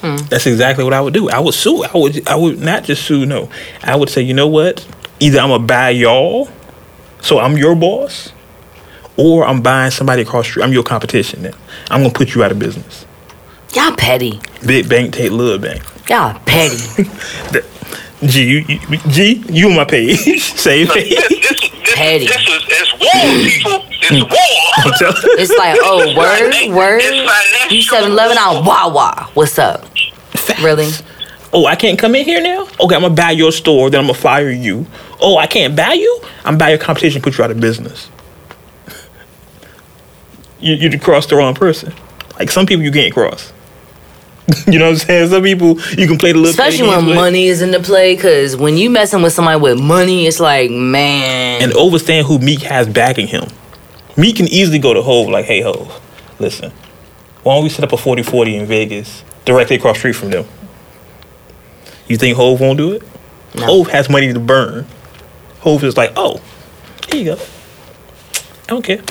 Hmm. That's exactly what I would do. I would sue. I would. I would not just sue. No, I would say, you know what? Either I'm gonna buy y'all, so I'm your boss, or I'm buying somebody across the street. I'm your competition. Then I'm gonna put you out of business. Y'all petty. Big bank take little bank. Y'all petty. That- G, you, you, G, you on my page. Same Look, page. this, this, this, Petty. this is it's war, people. It's war. It's like, oh, word, word. You 7 Eleven out Wawa. What's up? Really? Oh, I can't come in here now? Okay, I'm gonna buy your store, then I'm gonna fire you. Oh, I can't buy you? I'm buy your competition, put you out of business. You you cross the wrong person. Like some people you can't cross. you know what I'm saying? Some people you can play the little petty Especially when games money is in the play, because when you messing with somebody with money, it's like, man. and overstand who Meek has backing him. Meek can easily go to Hove like, hey Hove, listen, why don't we set up a 40-40 in Vegas directly across the street from them? You think Hove won't do it? No. Hove has money to burn. Hove is like, oh, here you go. I don't care.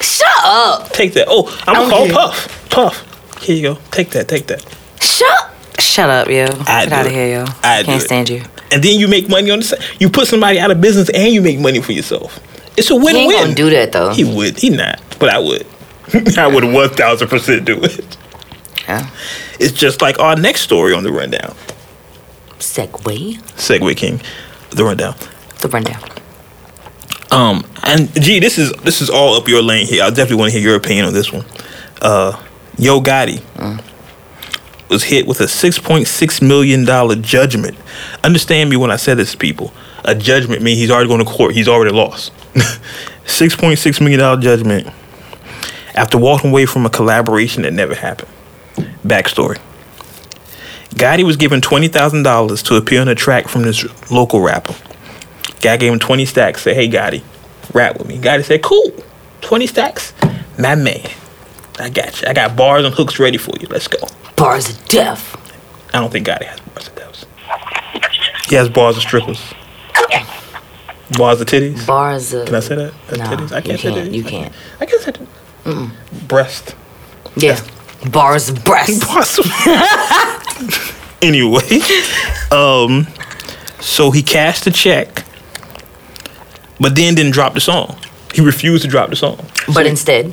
Shut up. Take that. Oh, I'm gonna call care. Puff. Puff. Here you go. Take that. Take that. Shut. Shut up, yo. I Get out of here, yo. I Can't it. stand you. And then you make money on the side. You put somebody out of business and you make money for yourself. It's a He win-win. ain't gonna do that though. He would. He not. But I would. I would one thousand percent do it. Yeah. It's just like our next story on the rundown. Segue. Segue King, the rundown. The rundown. Um, and gee, this is this is all up your lane here. I definitely want to hear your opinion on this one. Uh, Yo Gotti. was hit with a $6.6 million judgment. Understand me when I say this, people. A judgment means he's already going to court. He's already lost. $6.6 million judgment after walking away from a collaboration that never happened. Backstory. Gotti was given $20,000 to appear on a track from this local rapper. Guy gave him 20 stacks, said, hey, Gotti, rap with me. Gotti said, cool, 20 stacks? My man, I got you. I got bars and hooks ready for you. Let's go. Bars of death. I don't think Gotti has bars of death. He has bars of strippers. Bars of titties. Bars of. Can I say that? No, titties? I you can't say can't. that. You can't. I can't say that. Breast. Yeah. Bars of breasts. Possible. anyway, um, so he cashed the check, but then didn't drop the song. He refused to drop the song. But instead,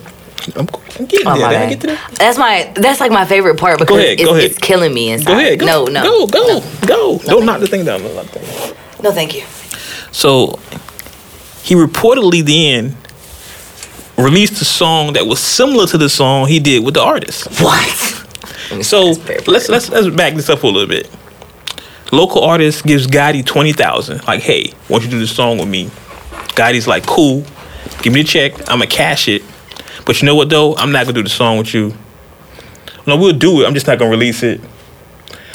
I'm, I'm getting oh there. my Did I bad. get to that? That's my. That's like my favorite part because ahead, it's, go ahead. it's killing me inside. Go ahead. Go, no, no, Go, go, go. The thing down. Don't knock the thing down. no. Thank you. So he reportedly then released a song that was similar to the song he did with the artist. What? So let's let's let's back this up a little bit. Local artist gives Gotti twenty thousand. Like, hey, why don't you do this song with me? Gotti's like, cool. Give me the check. I'ma cash it. But you know what though? I'm not gonna do the song with you. No, we'll do it. I'm just not gonna release it.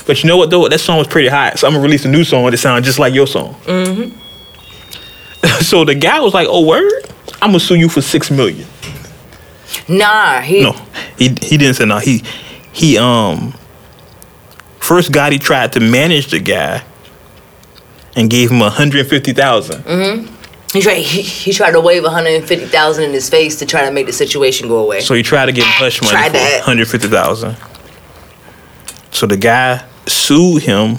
But you know what though? That song was pretty hot, so I'm gonna release a new song that sounds just like your song. Mm-hmm. so the guy was like, "Oh word, I'm gonna sue you for six million. Nah, he. No, he he didn't say no. He he um first Gotti tried to manage the guy and gave him a hundred fifty thousand. He tried. He, he tried to wave 150,000 in his face to try to make the situation go away. So he tried to get hush money Tried for that. hundred fifty thousand. So the guy sued him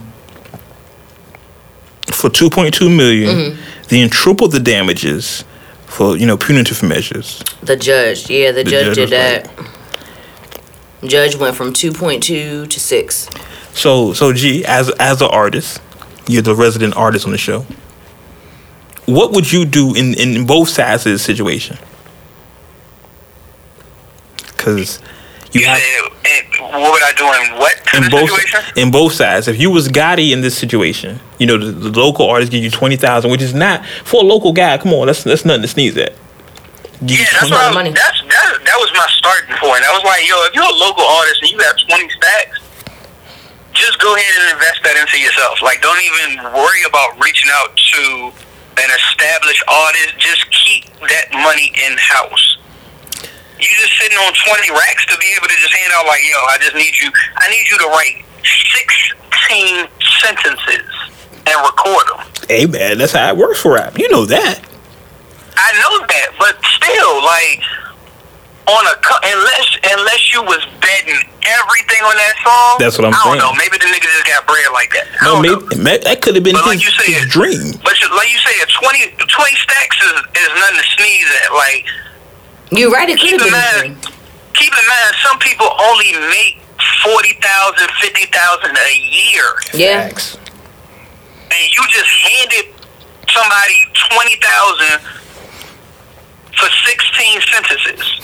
for two point two million, Mm-hmm. Then tripled the damages for you know punitive measures. the judge, yeah, the, The judge, judge did was that. Judge went from 2.2 to six. So so G, as as an artist, you're the resident artist on the show. What would you do in, in both sides of the situation? Because you You have said, and what would I do in what in both situation? in both sides. If you was Gotti in this situation, you know the, the local artist give you twenty thousand, which is not for a local guy. Come on, that's that's nothing to sneeze at. Give Yeah, that's what I, money. that's that, that was my starting point. I was like, yo, if you're a local artist and you got 20 stacks, just go ahead and invest that into yourself. Like, don't even worry about reaching out to an established artist. Just keep that money in house. You just sitting on 20 racks to be able to just hand out like, yo, I just need you. I need you to write 16 sentences and record them. Hey man, that's how it works for rap. You know that. I know that, but still, like on a unless unless you was betting everything on that song. That's what I'm I saying. don't know. Maybe the nigga just got bread like that. I No, maybe know. that could have been But like you said, his dream. But you, like you said, 20, 20 stacks is, is nothing to sneeze at. Like You're right, it could keep have in been his mind, keep in mind, some people only make 40,000, 50,000 a year, Yeah. Facts. and you just handed somebody twenty thousand for sixteen sentences.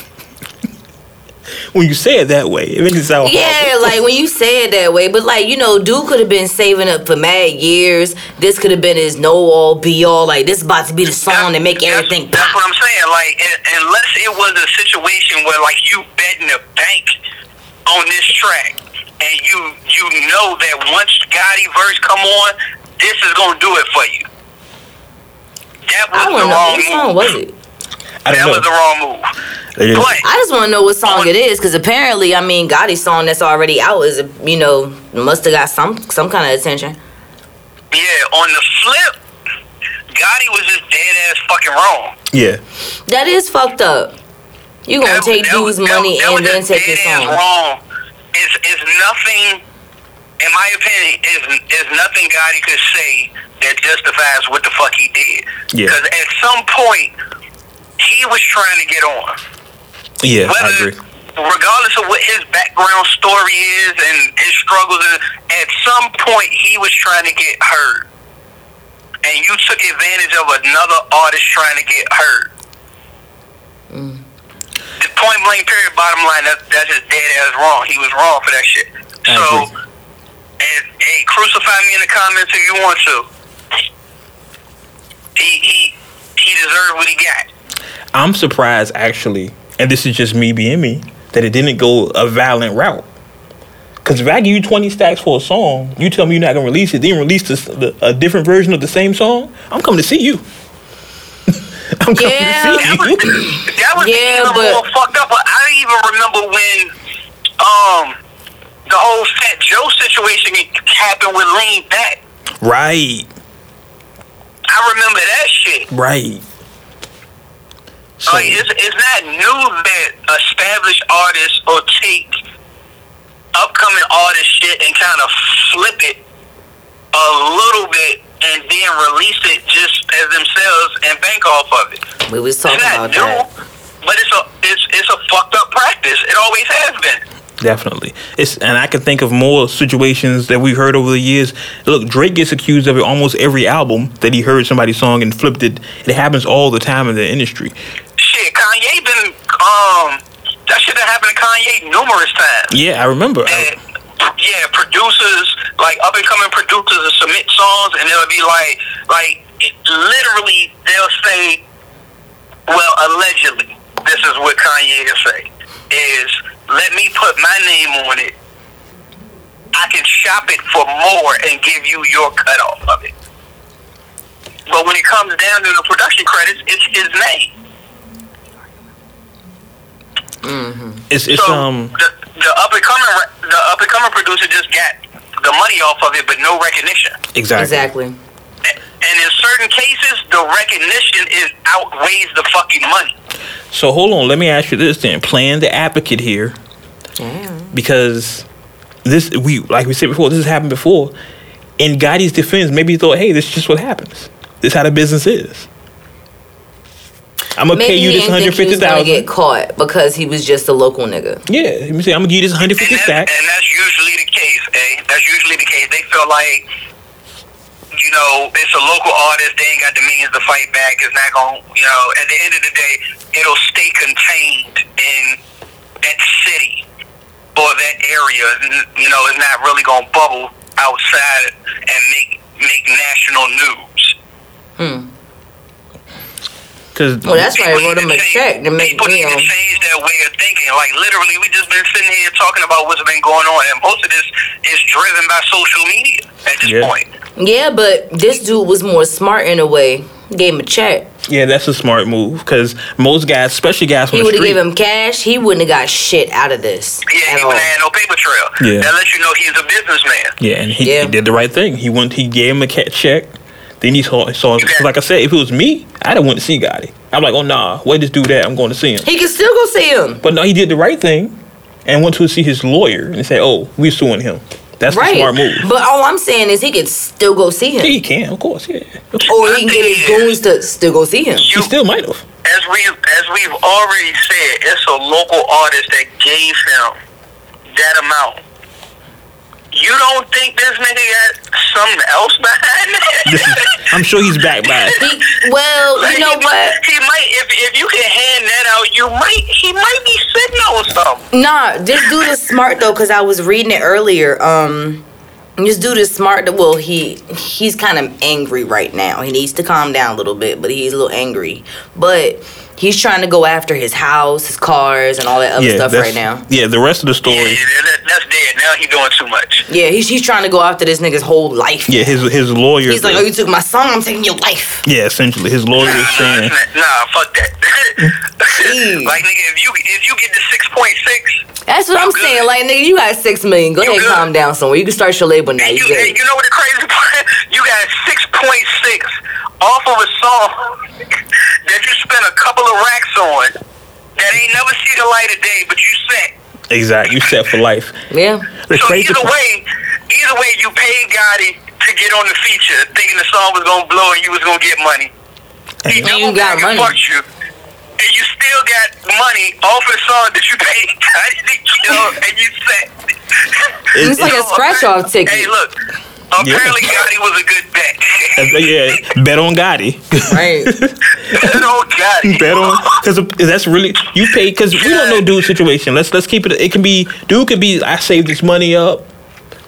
When you say it that way, it makes it sound horrible. Yeah, like when you say it that way, but like you know, dude could have been saving up for mad years. This could have been his no all be all. Like this about to be the song that make That's- everything That's, pop. what I'm saying. Like, unless it was a situation where like you betting a bank on this track, and you you know that once Gotti verse come on, this is gonna do it for you. That was I the want to know wrong what song was it. I That don't was the wrong move. But I just want to know what song it is because apparently, I mean, Gotti's song that's already out is you know must have got some some kind of attention. yeah, on the flip, Gotti was just dead ass fucking wrong. yeah. That is fucked up. You gonna That- take that dude's that- money that was and then take his song. Wrong. It's it's nothing. In my opinion, is is nothing Gotti could say that justifies what the fuck he did. Yeah. Because at some point, he was trying to get on. Yeah, I agree. regardless of what his background story is and his struggles, at some point he was trying to get heard, and you took advantage of another artist trying to get heard. Mm. The point blank period. Bottom line, that, that's just dead ass wrong. He was wrong for that shit. I So, and, hey, crucify me in the comments if you want to. He he he deserved what he got. I'm surprised actually, and this is just me being me, that it didn't go a violent route. Because if I give you 20 stacks for a song, you tell me you're not gonna release it, then release this, the, a different version of the same song, I'm coming to see you. I'm coming Yeah. to That see was you. that was Yeah, even but- more fucked up. But I even remember when um the whole Fat Joe situation happened with Lean Back. right, I remember that shit. right. So, Like it's it's not new that established artists will take upcoming artist shit and kind of flip it a little bit and then release it just as themselves and bank off of it. We was It's talking not about new, that. but it's a it's it's a fucked up practice. It always has been. Definitely. It's and I can think of more situations that we've heard over the years. Look, Drake gets accused of it almost every album that he heard somebody's song and flipped it. It happens all the time in the industry. Shit, Kanye been um that shit done happened to Kanye numerous times. Yeah, I remember. And, yeah, producers like up and coming producers will submit songs and they'll be like like literally they'll say, well, allegedly, this is what Kanye will say is let me put my name on it. I can shop it for more and give you your cut off of it. But when it comes down to the production credits, it's his name. It's it's so um the, the up and coming the up and coming producer just got the money off of it, but no recognition. exactly. Exactly. And in certain cases, the recognition is outweighs the fucking money. So hold on, let me ask you this then. Playing the advocate here Damn. because this we like we said before, this has happened before. In Gotti's defense, maybe he thought, hey, this is just what happens. This is how the business is. I'm gonna pay Maybe you he this didn't hundred think he fifty was gonna get caught because he was just a local nigga. Yeah, let me say I'm gonna give you this hundred And fifty that's, stacks. and that's usually the case, eh? That's usually the case. They feel like, you know, it's a local artist. They ain't got the means to fight back. It's not going, to you know, at the end of the day, it'll stay contained in that city or that area. N- You know, it's not really going to bubble outside and make make national news. Hmm. Because Well, that's why I wrote need him a check to make people me need to change their way of thinking. Like literally, we just been sitting here talking about what's been going on, and most of this is driven by social media at this Yeah. point. Yeah, but this dude was more smart in a way. Gave him a check. yeah, that's a smart move. Because most guys, especially guys from He would have street, gave him cash. He wouldn't have got shit out of this Yeah, at he all. wouldn't have had no paper trail. Yeah. That lets you know he's a businessman. Yeah, and he, Yeah. he did the right thing. He went. He gave him a cat check. Then he saw. saw You got- like I said, if it was me, I'd have went to see Gotti. I'm like, oh nah, wait this dude that I'm going to see him. He can still go see him. But no, he did the right thing, and went to see his lawyer and said, oh, we're suing him. That's right. the smart move. But all I'm saying is he could still go see Yeah, him. he can, of course, yeah. Or he can get his goons to still go see him. He You, still might have. as we as we've already said, it's a local artist that gave him that amount. You don't think this nigga got something else behind This is, that? I'm sure he's back by it. He, well, Like, you know he, what? He might if if you can hand that out, you might he might be sitting on something. Nah, this dude is smart though, cause I was reading it earlier. Um, this dude is smart. Well, he he's kind of angry right now. He needs to calm down a little bit, but he's a little angry. But he's trying to go after his house, his cars, and all that other Yeah, stuff right now. yeah. The rest of the Yeah, story, that, that's dead. Now he doing too much. Yeah, he's he's trying to go after this nigga's whole life. yeah. His his lawyer. He's like, oh, you took my song. I'm taking your life. yeah, essentially, his lawyer is saying, nah, nah, fuck that. Like nigga, if you if you get the six point six, That's what I'm You good. saying. Like, nigga, you got six million. Go You ahead, good. calm down somewhere. You can start your label now. You you, good? you know what the crazy part? You got six point six off of a song that you spent a couple of racks on that ain't never see the light of day, but you set. exactly, you set for life. Yeah. The So crazy either part- way, either way, you paid Gotti to get on the feature, thinking the song was gonna blow and you was gonna get money. He And- you double got back money. fucked you, and you still got money off a song that you paid Gotti to get on, and you set. It's like a scratch off ticket. Hey, look. Apparently, Gotti was a good bet. Uh, yeah, bet on Gotti. Right. oh God. bet on because that's really you pay because we don't know dude's situation. Let's let's keep it. It can be dude could be I saved this money up.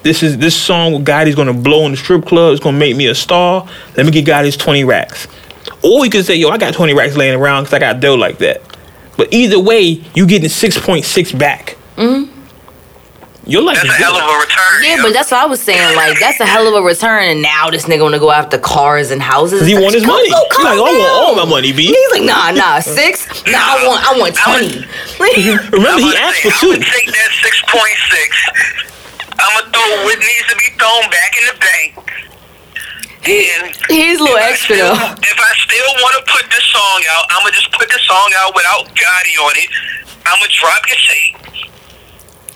This is this song with Gotti's gonna blow in the strip club. It's gonna make me a star. Let me get Gotti's twenty racks. Or you could say, yo, I got twenty racks laying around because I got dough like that. But either way, you getting six point six back. Mm-hmm. Your life That's a hell of a return. Yeah, yo. but that's what I was saying. Like, that's a hell of a return. And now this nigga wanna go after cars and houses. Cause he want his calm- money. oh, He's calm like, I want all my money, B. He's like, nah, nah, six. Nah, I want, I want twenty. Remember, he I'm asked for two. I'm gonna take that six point six. I'm gonna throw what needs to be thrown back in the bank. And He's a little extra still- though. If I still want to put this song out, I'm gonna just put the song out without Gotti on it. I'm gonna drop your tape.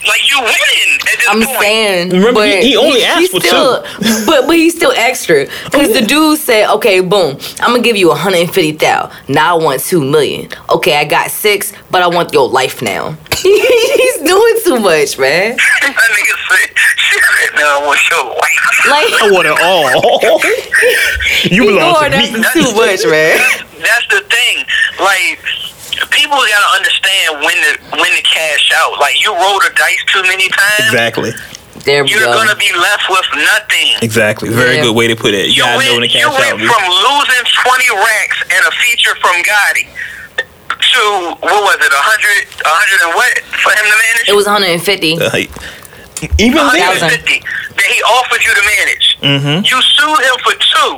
Like you winning at this I'm point. saying, Remember, but he- he only asked he's for still, but but he's still extra because the dude said, okay, boom, I'm gonna give you 150 thou. Now I want two million. Okay, I got six, but I want your life now. he's doing too much, man. that nigga said, "She said, I want your wife." Like I want it all. you belong to after me. too much, man. That's the thing. Like people gotta understand when to when to cash out. Like you roll the dice too many times, Exactly. There we you're go. gonna be left with nothing. Exactly. Very Yeah. good way to put it. You You gotta know when went, to you cash out. went B. from losing 20 racks and a feature from Gotti to, what was it, a 100, a 100 and what for him to manage? It was 150. Uh, even then, 150 that he offered you to manage. Mhm. You sued him for two.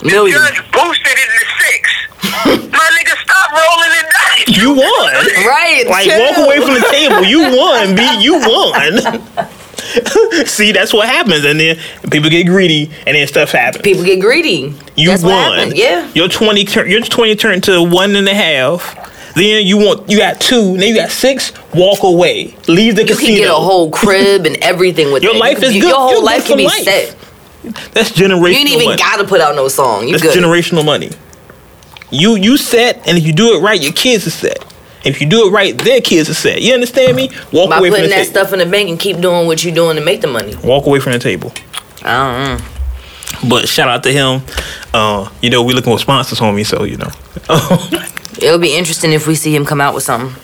The Million. judge boosted it to six. My nigga, stop rolling the dice. you won. Right. Like chill. walk away from the table. You won, B. You won. See, that's what happens, and then people get greedy, and then stuff happens. People get greedy. You That's won. happened. Yeah. Your twenty turn. Your twenty turned to one and a half. Then you want you got two. Then you got six. Walk away. Leave the You casino. can get a whole crib and everything with Your it. life You- is you- good. Your whole You're life can be life. set. That's generational. You ain't even money. gotta put out no song. You That's good. generational money. You you set, and if you do it right, your kids are set. If you do it right, their kids are set. You understand me? Walk By away from putting the that table. stuff in the bank and keep doing what you're doing to make the money. Walk away from the table. I don't know. But shout out to him. Uh, you know, we looking for sponsors, homie. So you know, It'll be interesting if we see him come out with something.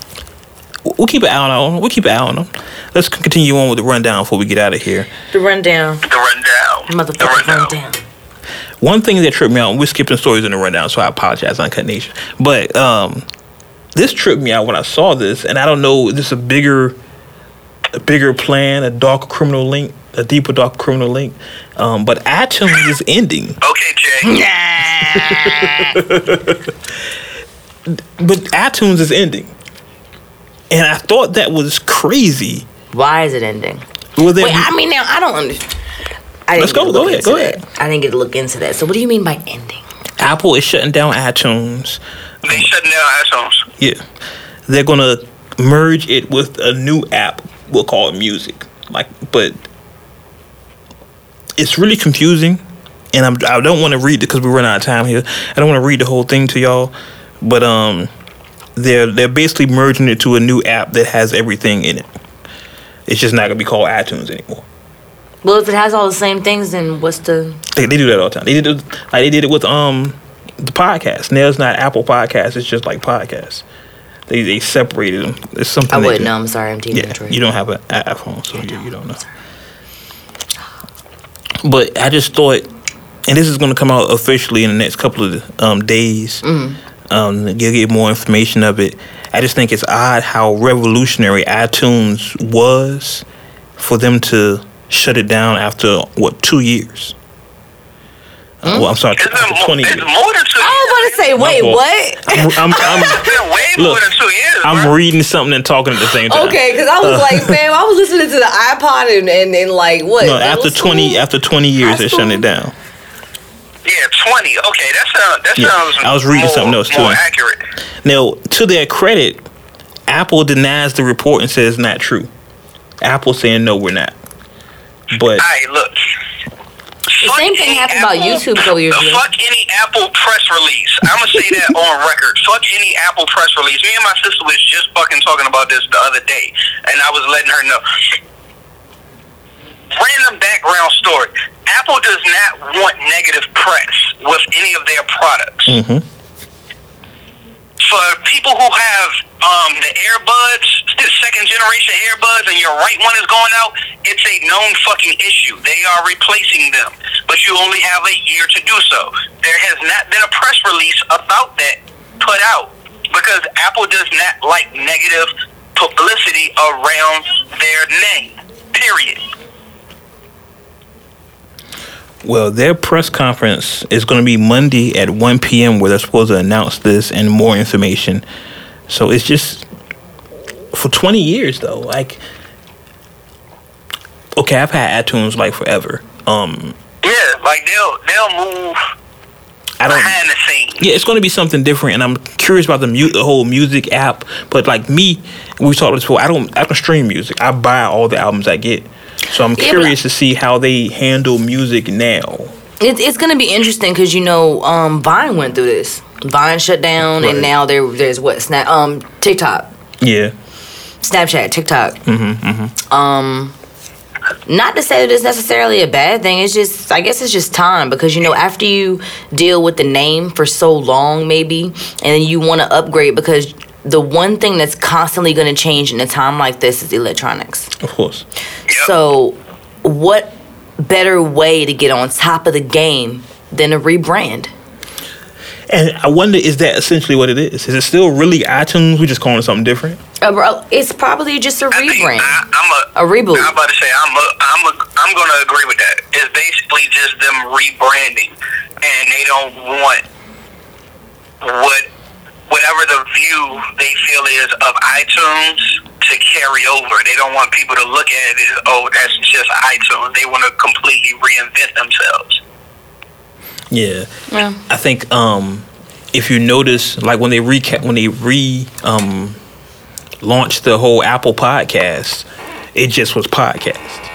we'll keep an eye on him. We'll keep an eye on him. Let's continue on with the rundown before we get out of here. The rundown. The rundown. Motherfucker, The Motherfucker rundown. One thing that tripped me out, we're skipping stories in the rundown, so I apologize, Uncut Nation. But um, this tripped me out when I saw this, and I don't know, is this a bigger, a bigger plan, a dark criminal link, a deeper dark criminal link? Um, but iTunes is ending. Okay, Jay. But iTunes is ending, and I thought that was crazy. Why is it ending? Well, then Wait, I mean, now I don't understand. I Let's didn't go, go ahead, go that. ahead. I didn't get to look into that. So, what do you mean by ending? Apple is shutting down iTunes. They shutting down iTunes. Yeah, they're gonna merge it with a new app. We'll call it Music. Like, but it's really confusing, and I'm I don't want to read it because we run out of time here. I don't want to read the whole thing to y'all, but um, they're they're basically merging it to a new app that has everything in it. It's just not gonna be called iTunes anymore. Well, if it has all the same things, then what's the? They, they do that all the time. They did it like they did it with um the podcast. Now it's not Apple Podcast. It's just like podcasts. They they separated them. It's something. I wouldn't know. I'm sorry. I'm team Yeah, Android. you don't have an iPhone, so you, you don't know. But I just thought, and this is going to come out officially in the next couple of um, days. Mm-hmm. Um, you'll get more information of it. I just think it's odd how revolutionary iTunes was for them to shut it down after what two years. Uh, well, I'm sorry, It's, been after mo- twenty it's years. more than two I was about to say, wait, fault. what? I'm, I'm, I'm, It's been way Look, more than two years. I'm bro. reading something and talking at the same time. Okay, because I was like, fam, I was listening to the iPod and, and, and like, what? No, after twenty school? after twenty years, they shut it down. Yeah, 20. Okay, that, sound, that Yeah, sounds I was reading more, something else, more too. accurate. Now, to their credit, Apple denies the report and says not true. Apple saying no, we're not. But All right, look. The same thing happened about YouTube a couple years ago. Fuck any Apple press release. I'm gonna say that on record. Fuck any Apple press release. Me and my sister was just fucking talking about this the other day, and I was letting her know. Random background story. Apple does not want negative press. with any of their products. Mm-hmm. For people who have um, the earbuds, the second generation earbuds, and your right one is going out, it's a known fucking issue. They are replacing them, but you only have a year to do so. There has not been a press release about that put out because Apple does not like negative publicity around their name. Period. Well, their press conference is going to be Monday at 1 p.m. where they're supposed to announce this and more information. So it's just for 20 years though. Like, okay, I've had iTunes like forever. Um, Yeah, like they'll they'll move I don't. behind the scenes. Yeah, it's going to be something different, and I'm curious about the mu- the whole music app. But like me, we talked before. I don't. I don't stream music. I buy all the albums I get. So I'm Yeah, curious to see how they handle music now. It's it's gonna be interesting because you know um, Vine went through this. Vine shut down, Right. and now there there's what Snap um TikTok, Yeah. Snapchat, TikTok. Mm-hmm. Um, not to say that it's necessarily a bad thing. It's just I guess it's just time because you know after you deal with the name for so long, maybe, and then you want to upgrade because the one thing that's constantly going to change in a time like this is electronics. Of course. Yep. So, what better way to get on top of the game than a rebrand? And I wonder, is that essentially what it is? Is it still really iTunes? We just calling it something different? Uh, bro, it's probably just a I rebrand. I, I'm a, A reboot. I'm about to say I'm a, I'm a, I'm going to agree with that. It's basically just them rebranding, and they don't want what whatever the view they feel is of iTunes to carry over. They don't want people to look at it as oh that's just iTunes. They want to completely reinvent themselves. Yeah. Yeah. I think um, if you notice, like when they recap, when they re um, launched the whole Apple podcast, it just was podcast.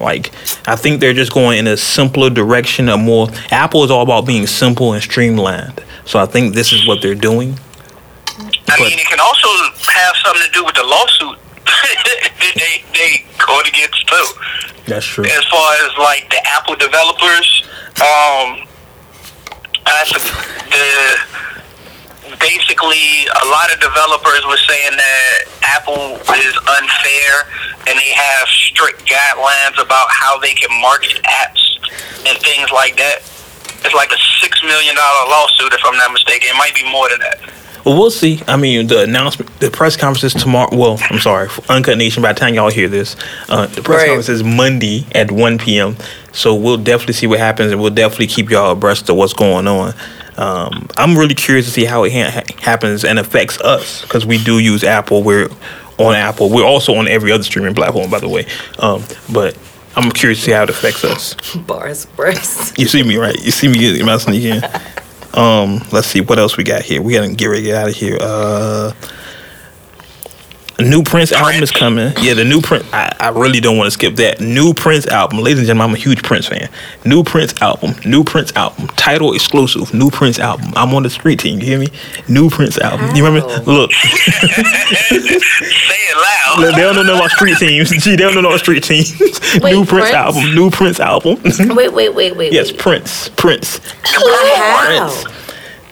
Like I think they're just going in a simpler direction, a more Apple is all about being simple and streamlined. So I think this is what they're doing. I But- mean, it can also have something to do with the lawsuit that they they going against too. That's true. as far as like the Apple developers, um, I the basically a lot of developers were saying that Apple is unfair and they have strict guidelines about how they can market apps and things like that. It's like a six million dollar lawsuit, if I'm not mistaken. It might be more than that. Well, we'll see. I mean, the announcement, the press conference is tomorrow. Well, I'm sorry, for Uncut Nation. By the time y'all hear this, uh, the press Right. conference is Monday at 1 p.m. So we'll definitely see what happens, and we'll definitely keep y'all abreast of what's going on. Um, I'm really curious to see how it ha- happens and affects us because we do use Apple. We're on Apple. We're also on every other streaming platform, by the way. Um, but I'm curious to see how it affects us. Bars breast. You see me, right? You see me get my sneak in. Um, let's see what else we got here. We gotta get ready to get out of here. Uh, a new Prince album is coming. Yeah, the new Prince. I, I really don't want to skip that. New Prince album, ladies and gentlemen. I'm a huge Prince fan. New Prince album. New Prince album. Tidal exclusive. New Prince album. I'm on the street team. You hear me? New Prince album. You remember? Look, Say it loud. they don't know about street teams. Gee, they don't know about street teams. Wait, new Prince, Prince? album. New Prince album. Wait, wait, wait, wait. yes, wait. Prince. Prince. How? Prince.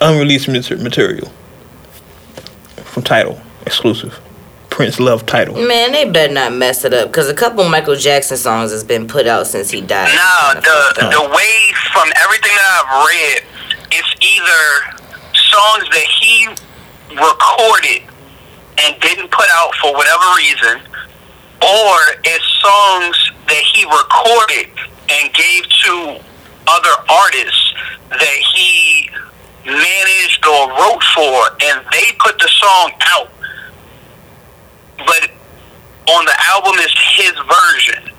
unreleased mater- material from Tidal exclusive. Prince Love Tidal. Man, they better not mess it up because a couple Michael Jackson songs has been put out since he died. No, the the way from everything that I've read, it's either songs that he recorded and didn't put out for whatever reason, or it's songs that he recorded and gave to other artists that he managed or wrote for, and they put the song out. But on the album is his version.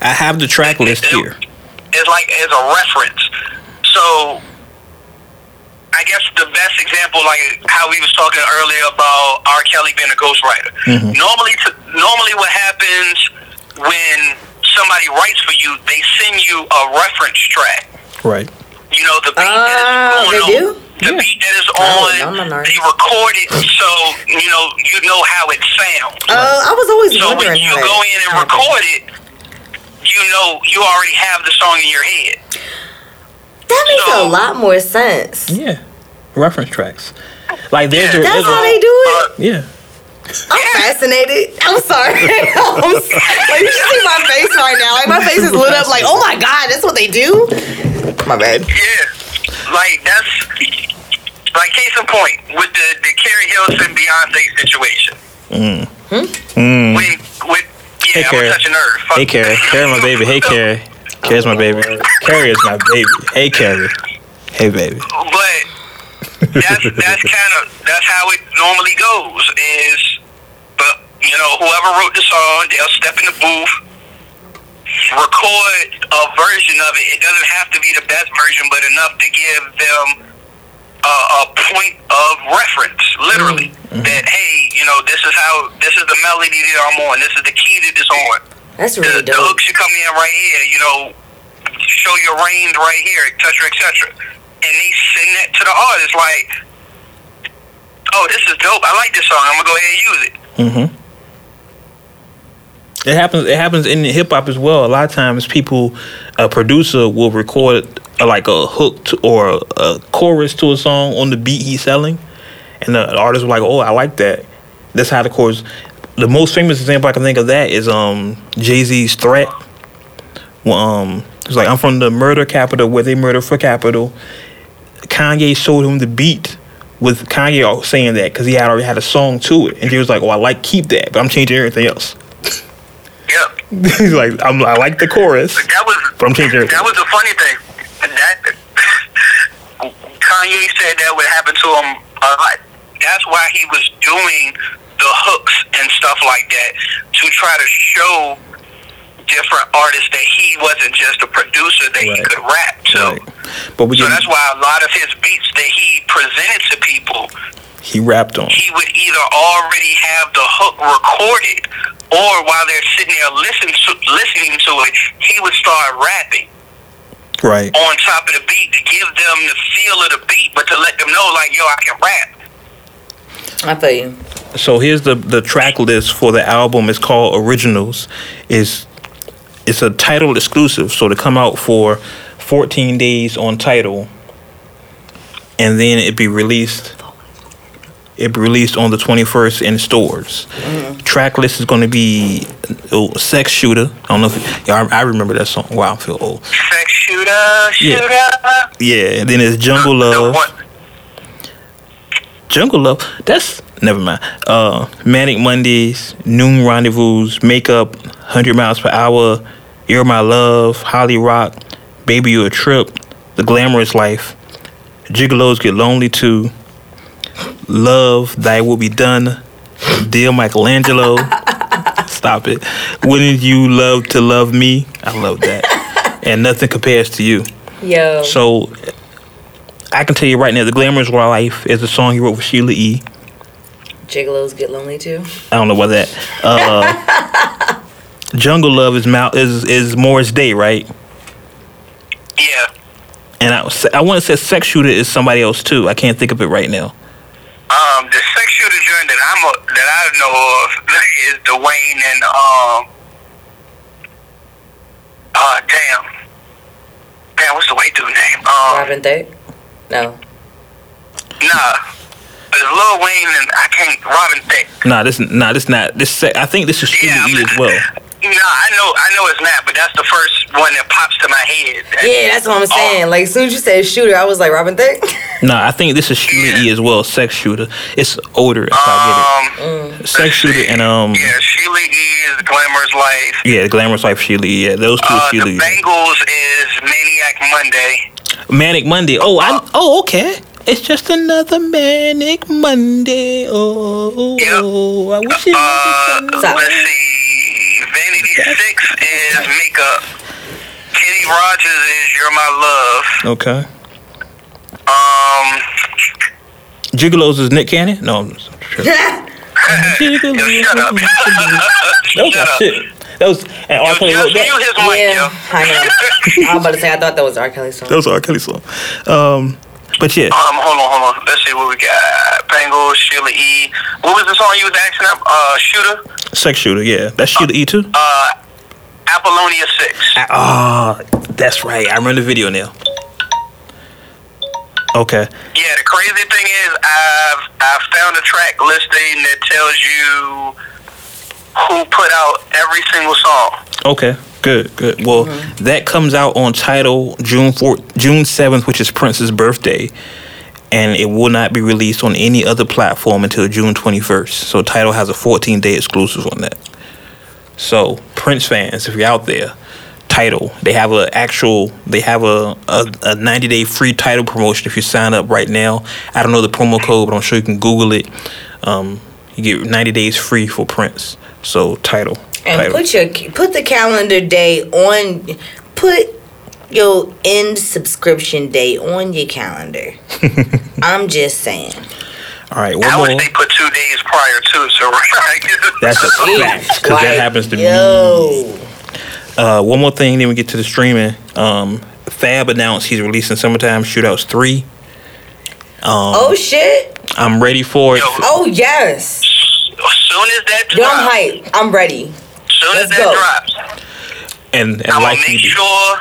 I have the track list here. It's like as a reference. So I guess the best example, like how we was talking earlier about R. Kelly being a ghostwriter. Normally, to, normally what happens when somebody writes for you, they send you a reference track. Right. You know, the beat Ah, that is they going do? on. The Yeah. beat that is Oh, on, I'm an artist. they record it so you know you know how it sounds. Uh, I was always So when you how go that in and happened. record it, you know you already have the song in your head. That makes So- a lot more sense. Yeah, reference tracks. Like there's a, That's how they do it. yeah. I'm fascinated. I'm sorry. I'm s- like, you should see my face right now. Like my face is lit up. Like, oh my god, that's what they do. My bad. Yeah, like that's like case in point with the the Keri Hilson Beyonce situation. Mm. When with Hey, yeah, I'm Carrie. a nerve. Fuck. Hey Carrie, Carrie my baby. Hey Carrie, Carrie's my baby. Carrie is my baby. Hey Carrie. Hey baby. But that's that's kind of that's how it normally goes. Is but you know whoever wrote the song, they'll step in the booth, record a version of it. It doesn't have to be the best version, but enough to give them a, a point of reference, literally. That hey, you know, this is how this is the melody that I'm on. This is the key that it's on. That's The, really the dope. hook should come in right here. You know, show your range right here, et cetera, et cetera. And they send that to the artist like, oh, this is dope. I like this song. I'm gonna go ahead and use it. Mm-hmm. It happens. It happens in hip hop as well. A lot of times, people, a producer will record like a hook to, or a chorus to a song on the beat he's selling, and the artist will like, "Oh, I like that." That's how the chorus. The most famous example I can think of that is um Jay Z's "Threat." Well, um, it's like I'm from the murder capital where they murder for capital. Kanye showed him the beat with Kanye saying that because he had already had a song to it, and he was like, "Oh, I like keep that, but I'm changing everything else." Yep. He's like, I'm, "I like the chorus, That was but I'm changing everything." that was the funny thing. That Kanye said that would happen to him a lot. That's why he was doing the hooks and stuff like that to try to show different artists that he wasn't just a producer that he could rap to. Right. But we So that's why a lot of his beats that he presented to people, he rapped on. he would either already have the hook recorded, or while they're sitting there listening to, listening to it, he would start rapping Right. on top of the beat to give them the feel of the beat, but to let them know, like, yo, I can rap. I feel you. So here's the the track list for the album. It's called Originals. Is it's a Tidal exclusive. So to come out for 14 days on Tidal, and then it be released. It be released on the 21st in stores. Mm-hmm. Track list is going to be oh, Sex Shooter. I don't know if yeah, I, I remember that song. Wow, I feel old. Sex shooter, Yeah. shooter. Yeah, and then it's Jungle Love. Jungle Love. That's never mind. Uh, Manic Mondays, Noon Rendezvous, Makeup, Hundred Miles Per Hour, You're My Love, Holly Rock, Baby You a Trip, The Glamorous Life, Gigolos Get Lonely Too, Love Thy Will Be Done, Dear Michelangelo. Stop it. Wouldn't you love to love me? I love that. And nothing compares to you. Yo. So I can tell you right now, The Glamorous Life is a song he wrote with Sheila E. Gigolos get lonely too. I don't know about that. Uh, Jungle Love is Mal- is is Morris Day, right? Yeah. And I was- I want to say Sex Shooter is somebody else too. I can't think of it right now. Um, the sex shooter joint that I'm a, that I know of is Dwayne and um. Uh, damn. Damn, what's the white dude name? Um, Robin Thicke. No. nah. But it's Lil Wayne and I can't. Robin Thicke. Nah, this nah, this not this. I think this is Sheila Yeah, E I'm- as well. Nah, I know, I know it's not, but that's the first one that pops to my head. Yeah, that's what I'm Oh. saying. Like, as soon as you said shooter, I was like, Robin Thicke. Nah, I think this is Sheila E as well. Sex Shooter. It's older. If I Um, get it. Sex Shooter and um Yeah, Sheila E is Glamorous Life. yeah, Glamorous Life Sheila E. Yeah, those two Uh, Sheila the. Bangles is Maniac Monday. Manic Monday. Oh, I oh okay. It's just another manic Monday. Oh, Yep. oh I wish it Uh, was Stop. let's see. Vanity Six is Makeup. Kenny Rogers is You're My Love. Okay. Um, Gigolos is Nick Cannon? No. I'm just tripping. yo, shut up. That was shut up. shit. That was and R. Yo, Kelly just wrote that. yeah. I know. I was about to say, I thought that was R. Kelly song. That was R. Kelly song. Um, but yeah, Um, hold on, hold on. Let's see what we got. Bangles, Sheila E. What was the song you was asking up? Uh, Shooter? sex shooter. Yeah, that's Sheila E too. Uh, Apollonia 6. Ah, that's right. I remember the video now. Okay. Yeah, the crazy thing is, I've I found a track listing that tells you who put out every single song. Okay. Good. Good. Well, that comes out on Tidal June 4th, June 7th, which is Prince's birthday, and it will not be released on any other platform until June 21st. So Tidal has a 14 day exclusive on that. So Prince fans, if you're out there, Tidal they have a actual they have a, a, a 90 day free Tidal promotion if you sign up right now. I don't know the promo code, but I'm sure you can Google it. Um, you get 90 days free for Prince. So Tidal. And Tidal. put your put the calendar day on. Put your end subscription day on your calendar. I'm just saying. All right, I one wish more. they put two days prior too. So That's a fact because that happens to me. Yo. Uh, one more thing, then we get to the streaming. Um, Fab announced he's releasing Summertime Shootouts three. Um, Oh shit. I'm ready for it. Yo. Oh yes. As soon as that Yo, I'm drops, hyped. I'm ready. soon Let's that go. drops, And, and I'm like gonna you make do. sure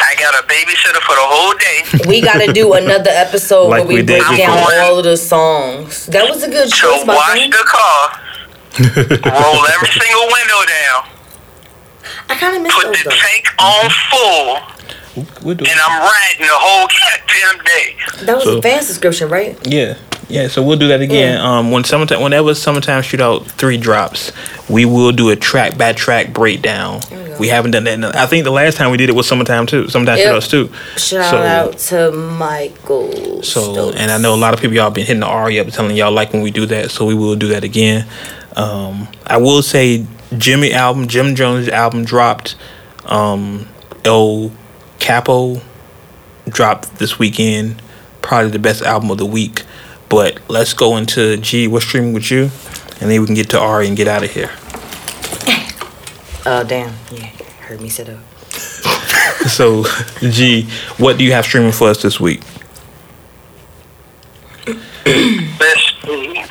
I got a babysitter for the whole day We gotta do another episode Like where we, we did break down before. all of the songs. That was a good to choice, my wash friend. the car, roll every single window down, I kind of miss put those the though. tank on mm-hmm. full, We'll do and. I'm riding the whole goddamn day. That was So- a fan subscription, right? Yeah, yeah. So we'll do that again. Um, when summertime, whenever Summertime Shootout three drops, we will do a track by track breakdown. we haven't done that. In, I think the last time we did it was Summertime too. Summertime Yep. Shootouts too. Shout So- out to Michael. So, Stokes. and I know a lot of people y'all been hitting the Ari up, telling y'all like when we do that. So we will do that again. Um, I will say Jimmy album, Jim Jones album dropped. Um, El Capo dropped this weekend. Probably the best album of the week. But let's go into G. What's streaming with you, and then we can get to Ari and get out of here. Oh damn! Yeah, heard me sit up. So, G, what do you have streaming for us this week? Let's see.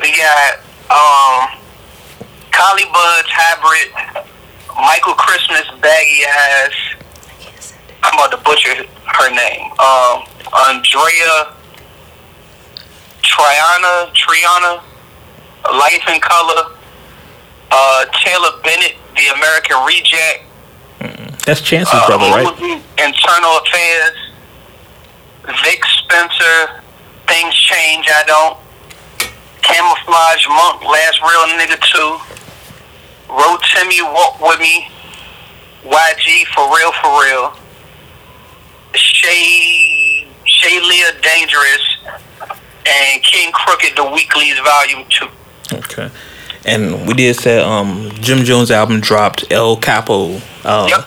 We got um, Collie Buddz Hybrid, Michael Christmas Baggy Eyes. I'm about to butcher her name. Um, Andreya Triana, Triana, Life in Color, uh, Taylor Bennett, The American Reject, That's Chance's uh, brother, right? Internal Affairs, Vic Spencer, Things Change, I Don't, Camouflage Monk, Last Real Nigga 2, Rotimi Walk With Me, YG For Real For Real, Shay, Shay Leah Dangerous, and King Crooked, The Weeklies Volume 2. Okay. And we did say um Jim Jones album dropped El Capo. Uh Yep.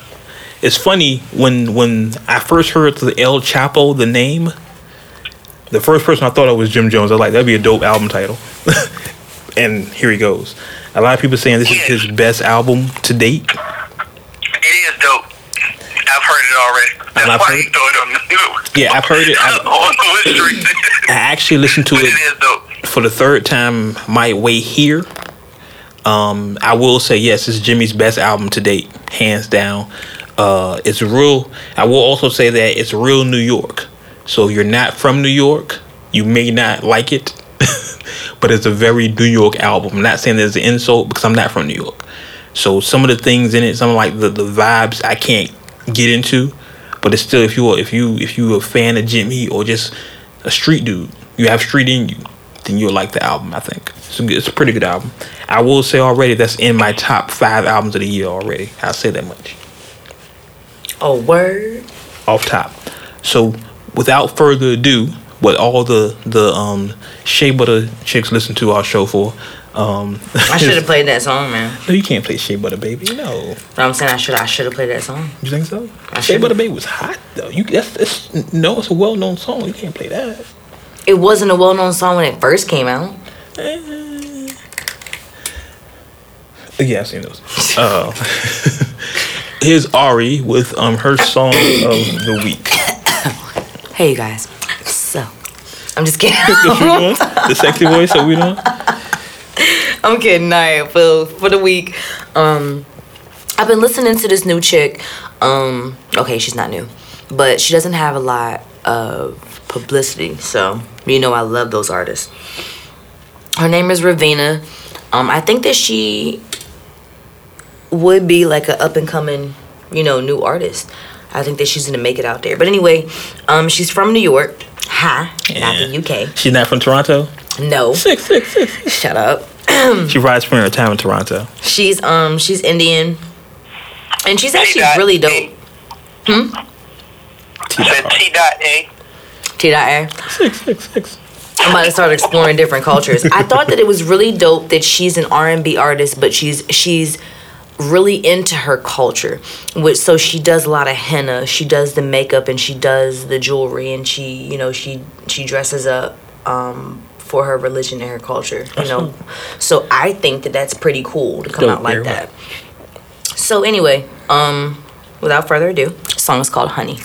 it's funny when when I first heard the El Chapo the name, the first person I thought of was Jim Jones. I was like that'd be a dope album title. and here he goes. A lot of people saying this is his best album to date. It is dope. I've heard it already. That's And I've heard- you on the. Yeah, I've heard it. Street. I actually listened to it for the third time my way here. Um, I will say yes, it's Jimmy's best album to date, hands down. Uh, it's real. I will also say that it's real New York. So if you're not from New York, you may not like it, but it's a very New York album. I'm not saying there's an insult because I'm not from New York. So some of the things in it, some of like the, the vibes I can't get into, but it's still if you are if you if you a fan of Jimmy or just a street dude, you have street in you, then you'll like the album. I think it's a, good- it's a pretty good album. I will say already that's in my top five albums of the year already. I'll say that much Oh word. off top. So without further ado, what all the the um Shea Butter chicks listen to our show for. Um, I should have played that song, man. No, you can't play Shea Butter Baby. No, But I'm saying I should I should have played that song. you think so? I Shea. Butter Baby was hot though. You that's, that's no, it's a well known song. You can't play that. It wasn't a well known song when it first came out. Eh. Yeah, I've seen those. Uh, here's Ari with um her song of the week. Hey you guys. So I'm just kidding. What you doing? The sexy voice that we doing? I'm kidding. All right, for for the week, um, I've been listening to this new chick. Um, okay, she's not new, but she doesn't have a lot of publicity. So you know I love those artists. Her name is Raveena. Um, I think that she would be like an up and coming, you know, new artist. I think that she's gonna make it out there. But anyway, um, she's from New York. Ha, not the UK. She's not from Toronto. No, Six, six, six. shut up. She rides from her town in Toronto. She's um she's Indian, and she's actually T-Dot really dope. A. Hmm. T I said dot T dot A. T dot A. Six, six, six. I'm about to start exploring different cultures. I thought that it was really dope that she's an R and B artist, but she's she's really into her culture. Which so she does a lot of henna. She does the makeup and she does the jewelry and she you know she she dresses up um, for her religion and her culture. You know, so I think that that's pretty cool to come Dope, out like that. So anyway, um, without further ado, the song is called Honey.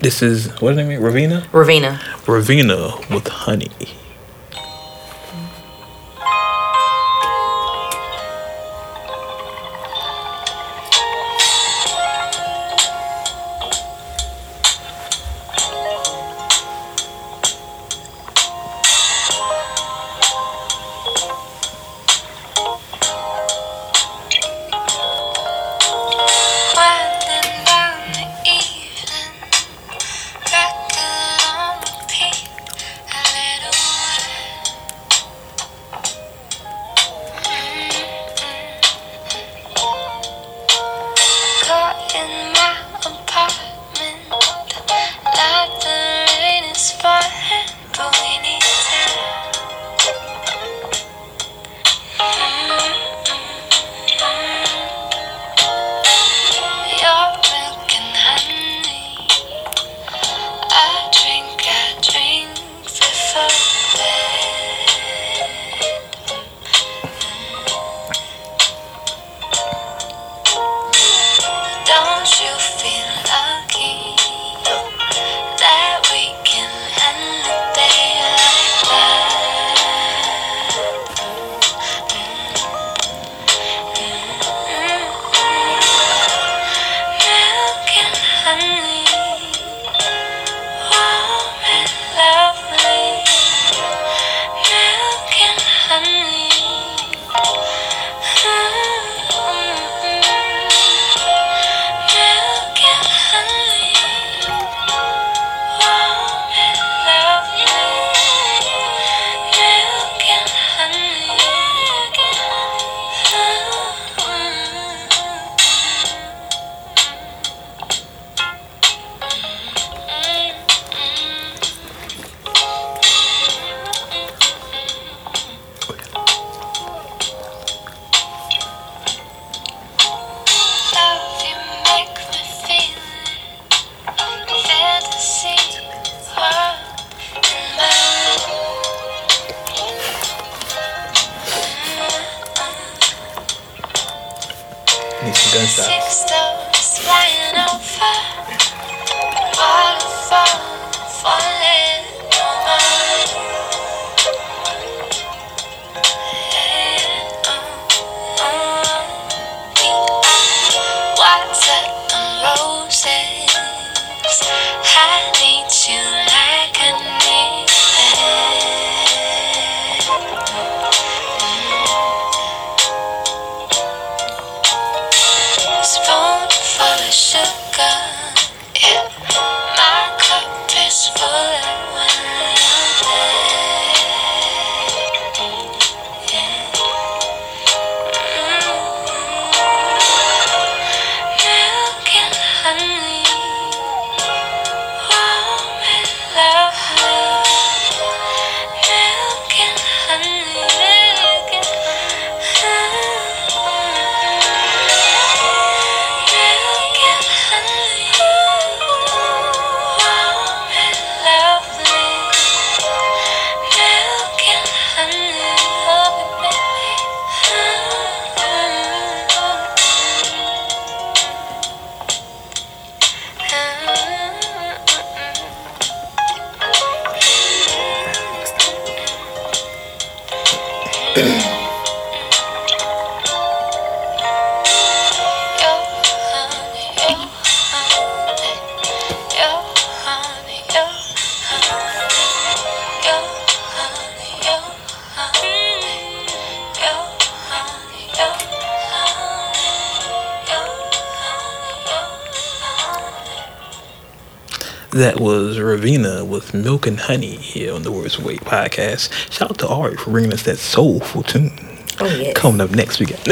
This is what's her name? Raveena. Raveena. Raveena with honey. That was Raveena with Milk and Honey here on the Words Away podcast. Shout out to Ari for bringing us that soulful tune. Oh yeah. Coming up next weekend.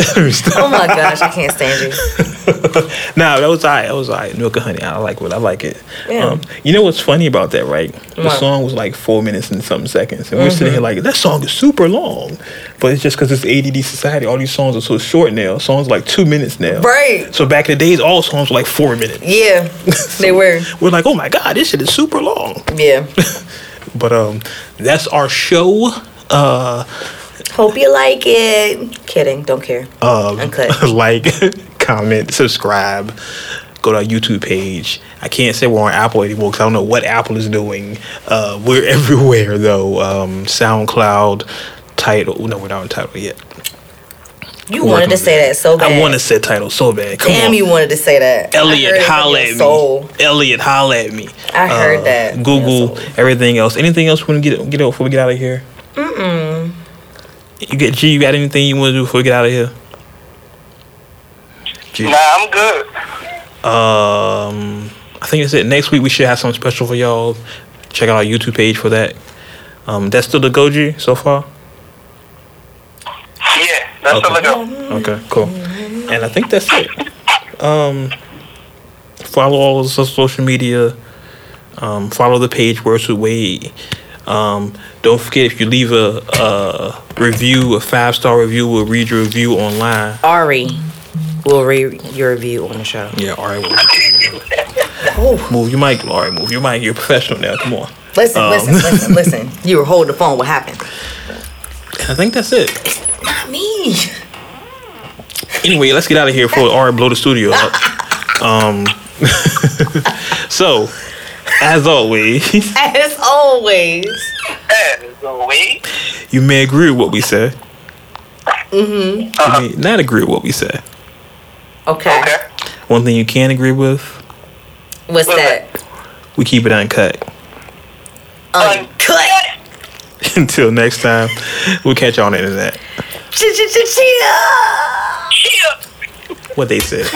Oh my gosh, I can't stand you. nah, that was alright. That was alright. Milk and Honey. I like what I like it. Yeah. Um, you know what's funny about that, right? The song was like four minutes and something seconds, and we're sitting here like that song is super long, but it's just because it's ADD society. All these songs are so short now. Songs like two minutes now. Right. So back in the days, all songs were like four minutes. Yeah, they were. We're like, oh my god, this shit is super long. Yeah. But um, that's our show. Uh, Hope you like it. Kidding. Don't care. um, Uncut. like, comment, subscribe, go to our YouTube page. I can't say we're on Apple anymore because I don't know what Apple is doing. Uh, we're everywhere though. Um, SoundCloud, Tidal. No, we're not on Tidal yet. You wanted to say that so bad. I want to say Tidal so bad. Come Damn, on. you wanted to say that. Elliot, holla at soul. me. Elliot, holla at me. I heard that Google everything else. Anything else we want to get get out before we get out of here? Mm-mm. You get G. You got anything you want to do before we get out of here? G. Nah, I'm good. Um, I think that's it. Next week we should have something special for y'all. Check out our YouTube page for that. Um, that's still the Goji so far. Yeah, that's Okay. all I go. Okay, cool. And I think that's it. Um, follow all the social media. Um, follow the page Words with Wade. Um, don't forget if you leave a, a review, a five star review, we'll read your review online. Ari will read your review on the show. Yeah, all right. Well, move your mic, Laurie. Move your mic. You're a professional now. Come on. Listen, Um, listen, listen, listen. You were holding the phone. What happened? I think that's it. Not me. Anyway, let's get out of here before Ari blow the studio up. Um, so, as always, As always. As always. you may agree with what we said. Mm-hmm. You may not agree with what we said. Okay. Okay. One thing you can agree with, What's that? we keep it uncut. Uncut. Until next time, we'll catch you on the internet. Ch-ch-ch-chia. Cheer. What they said.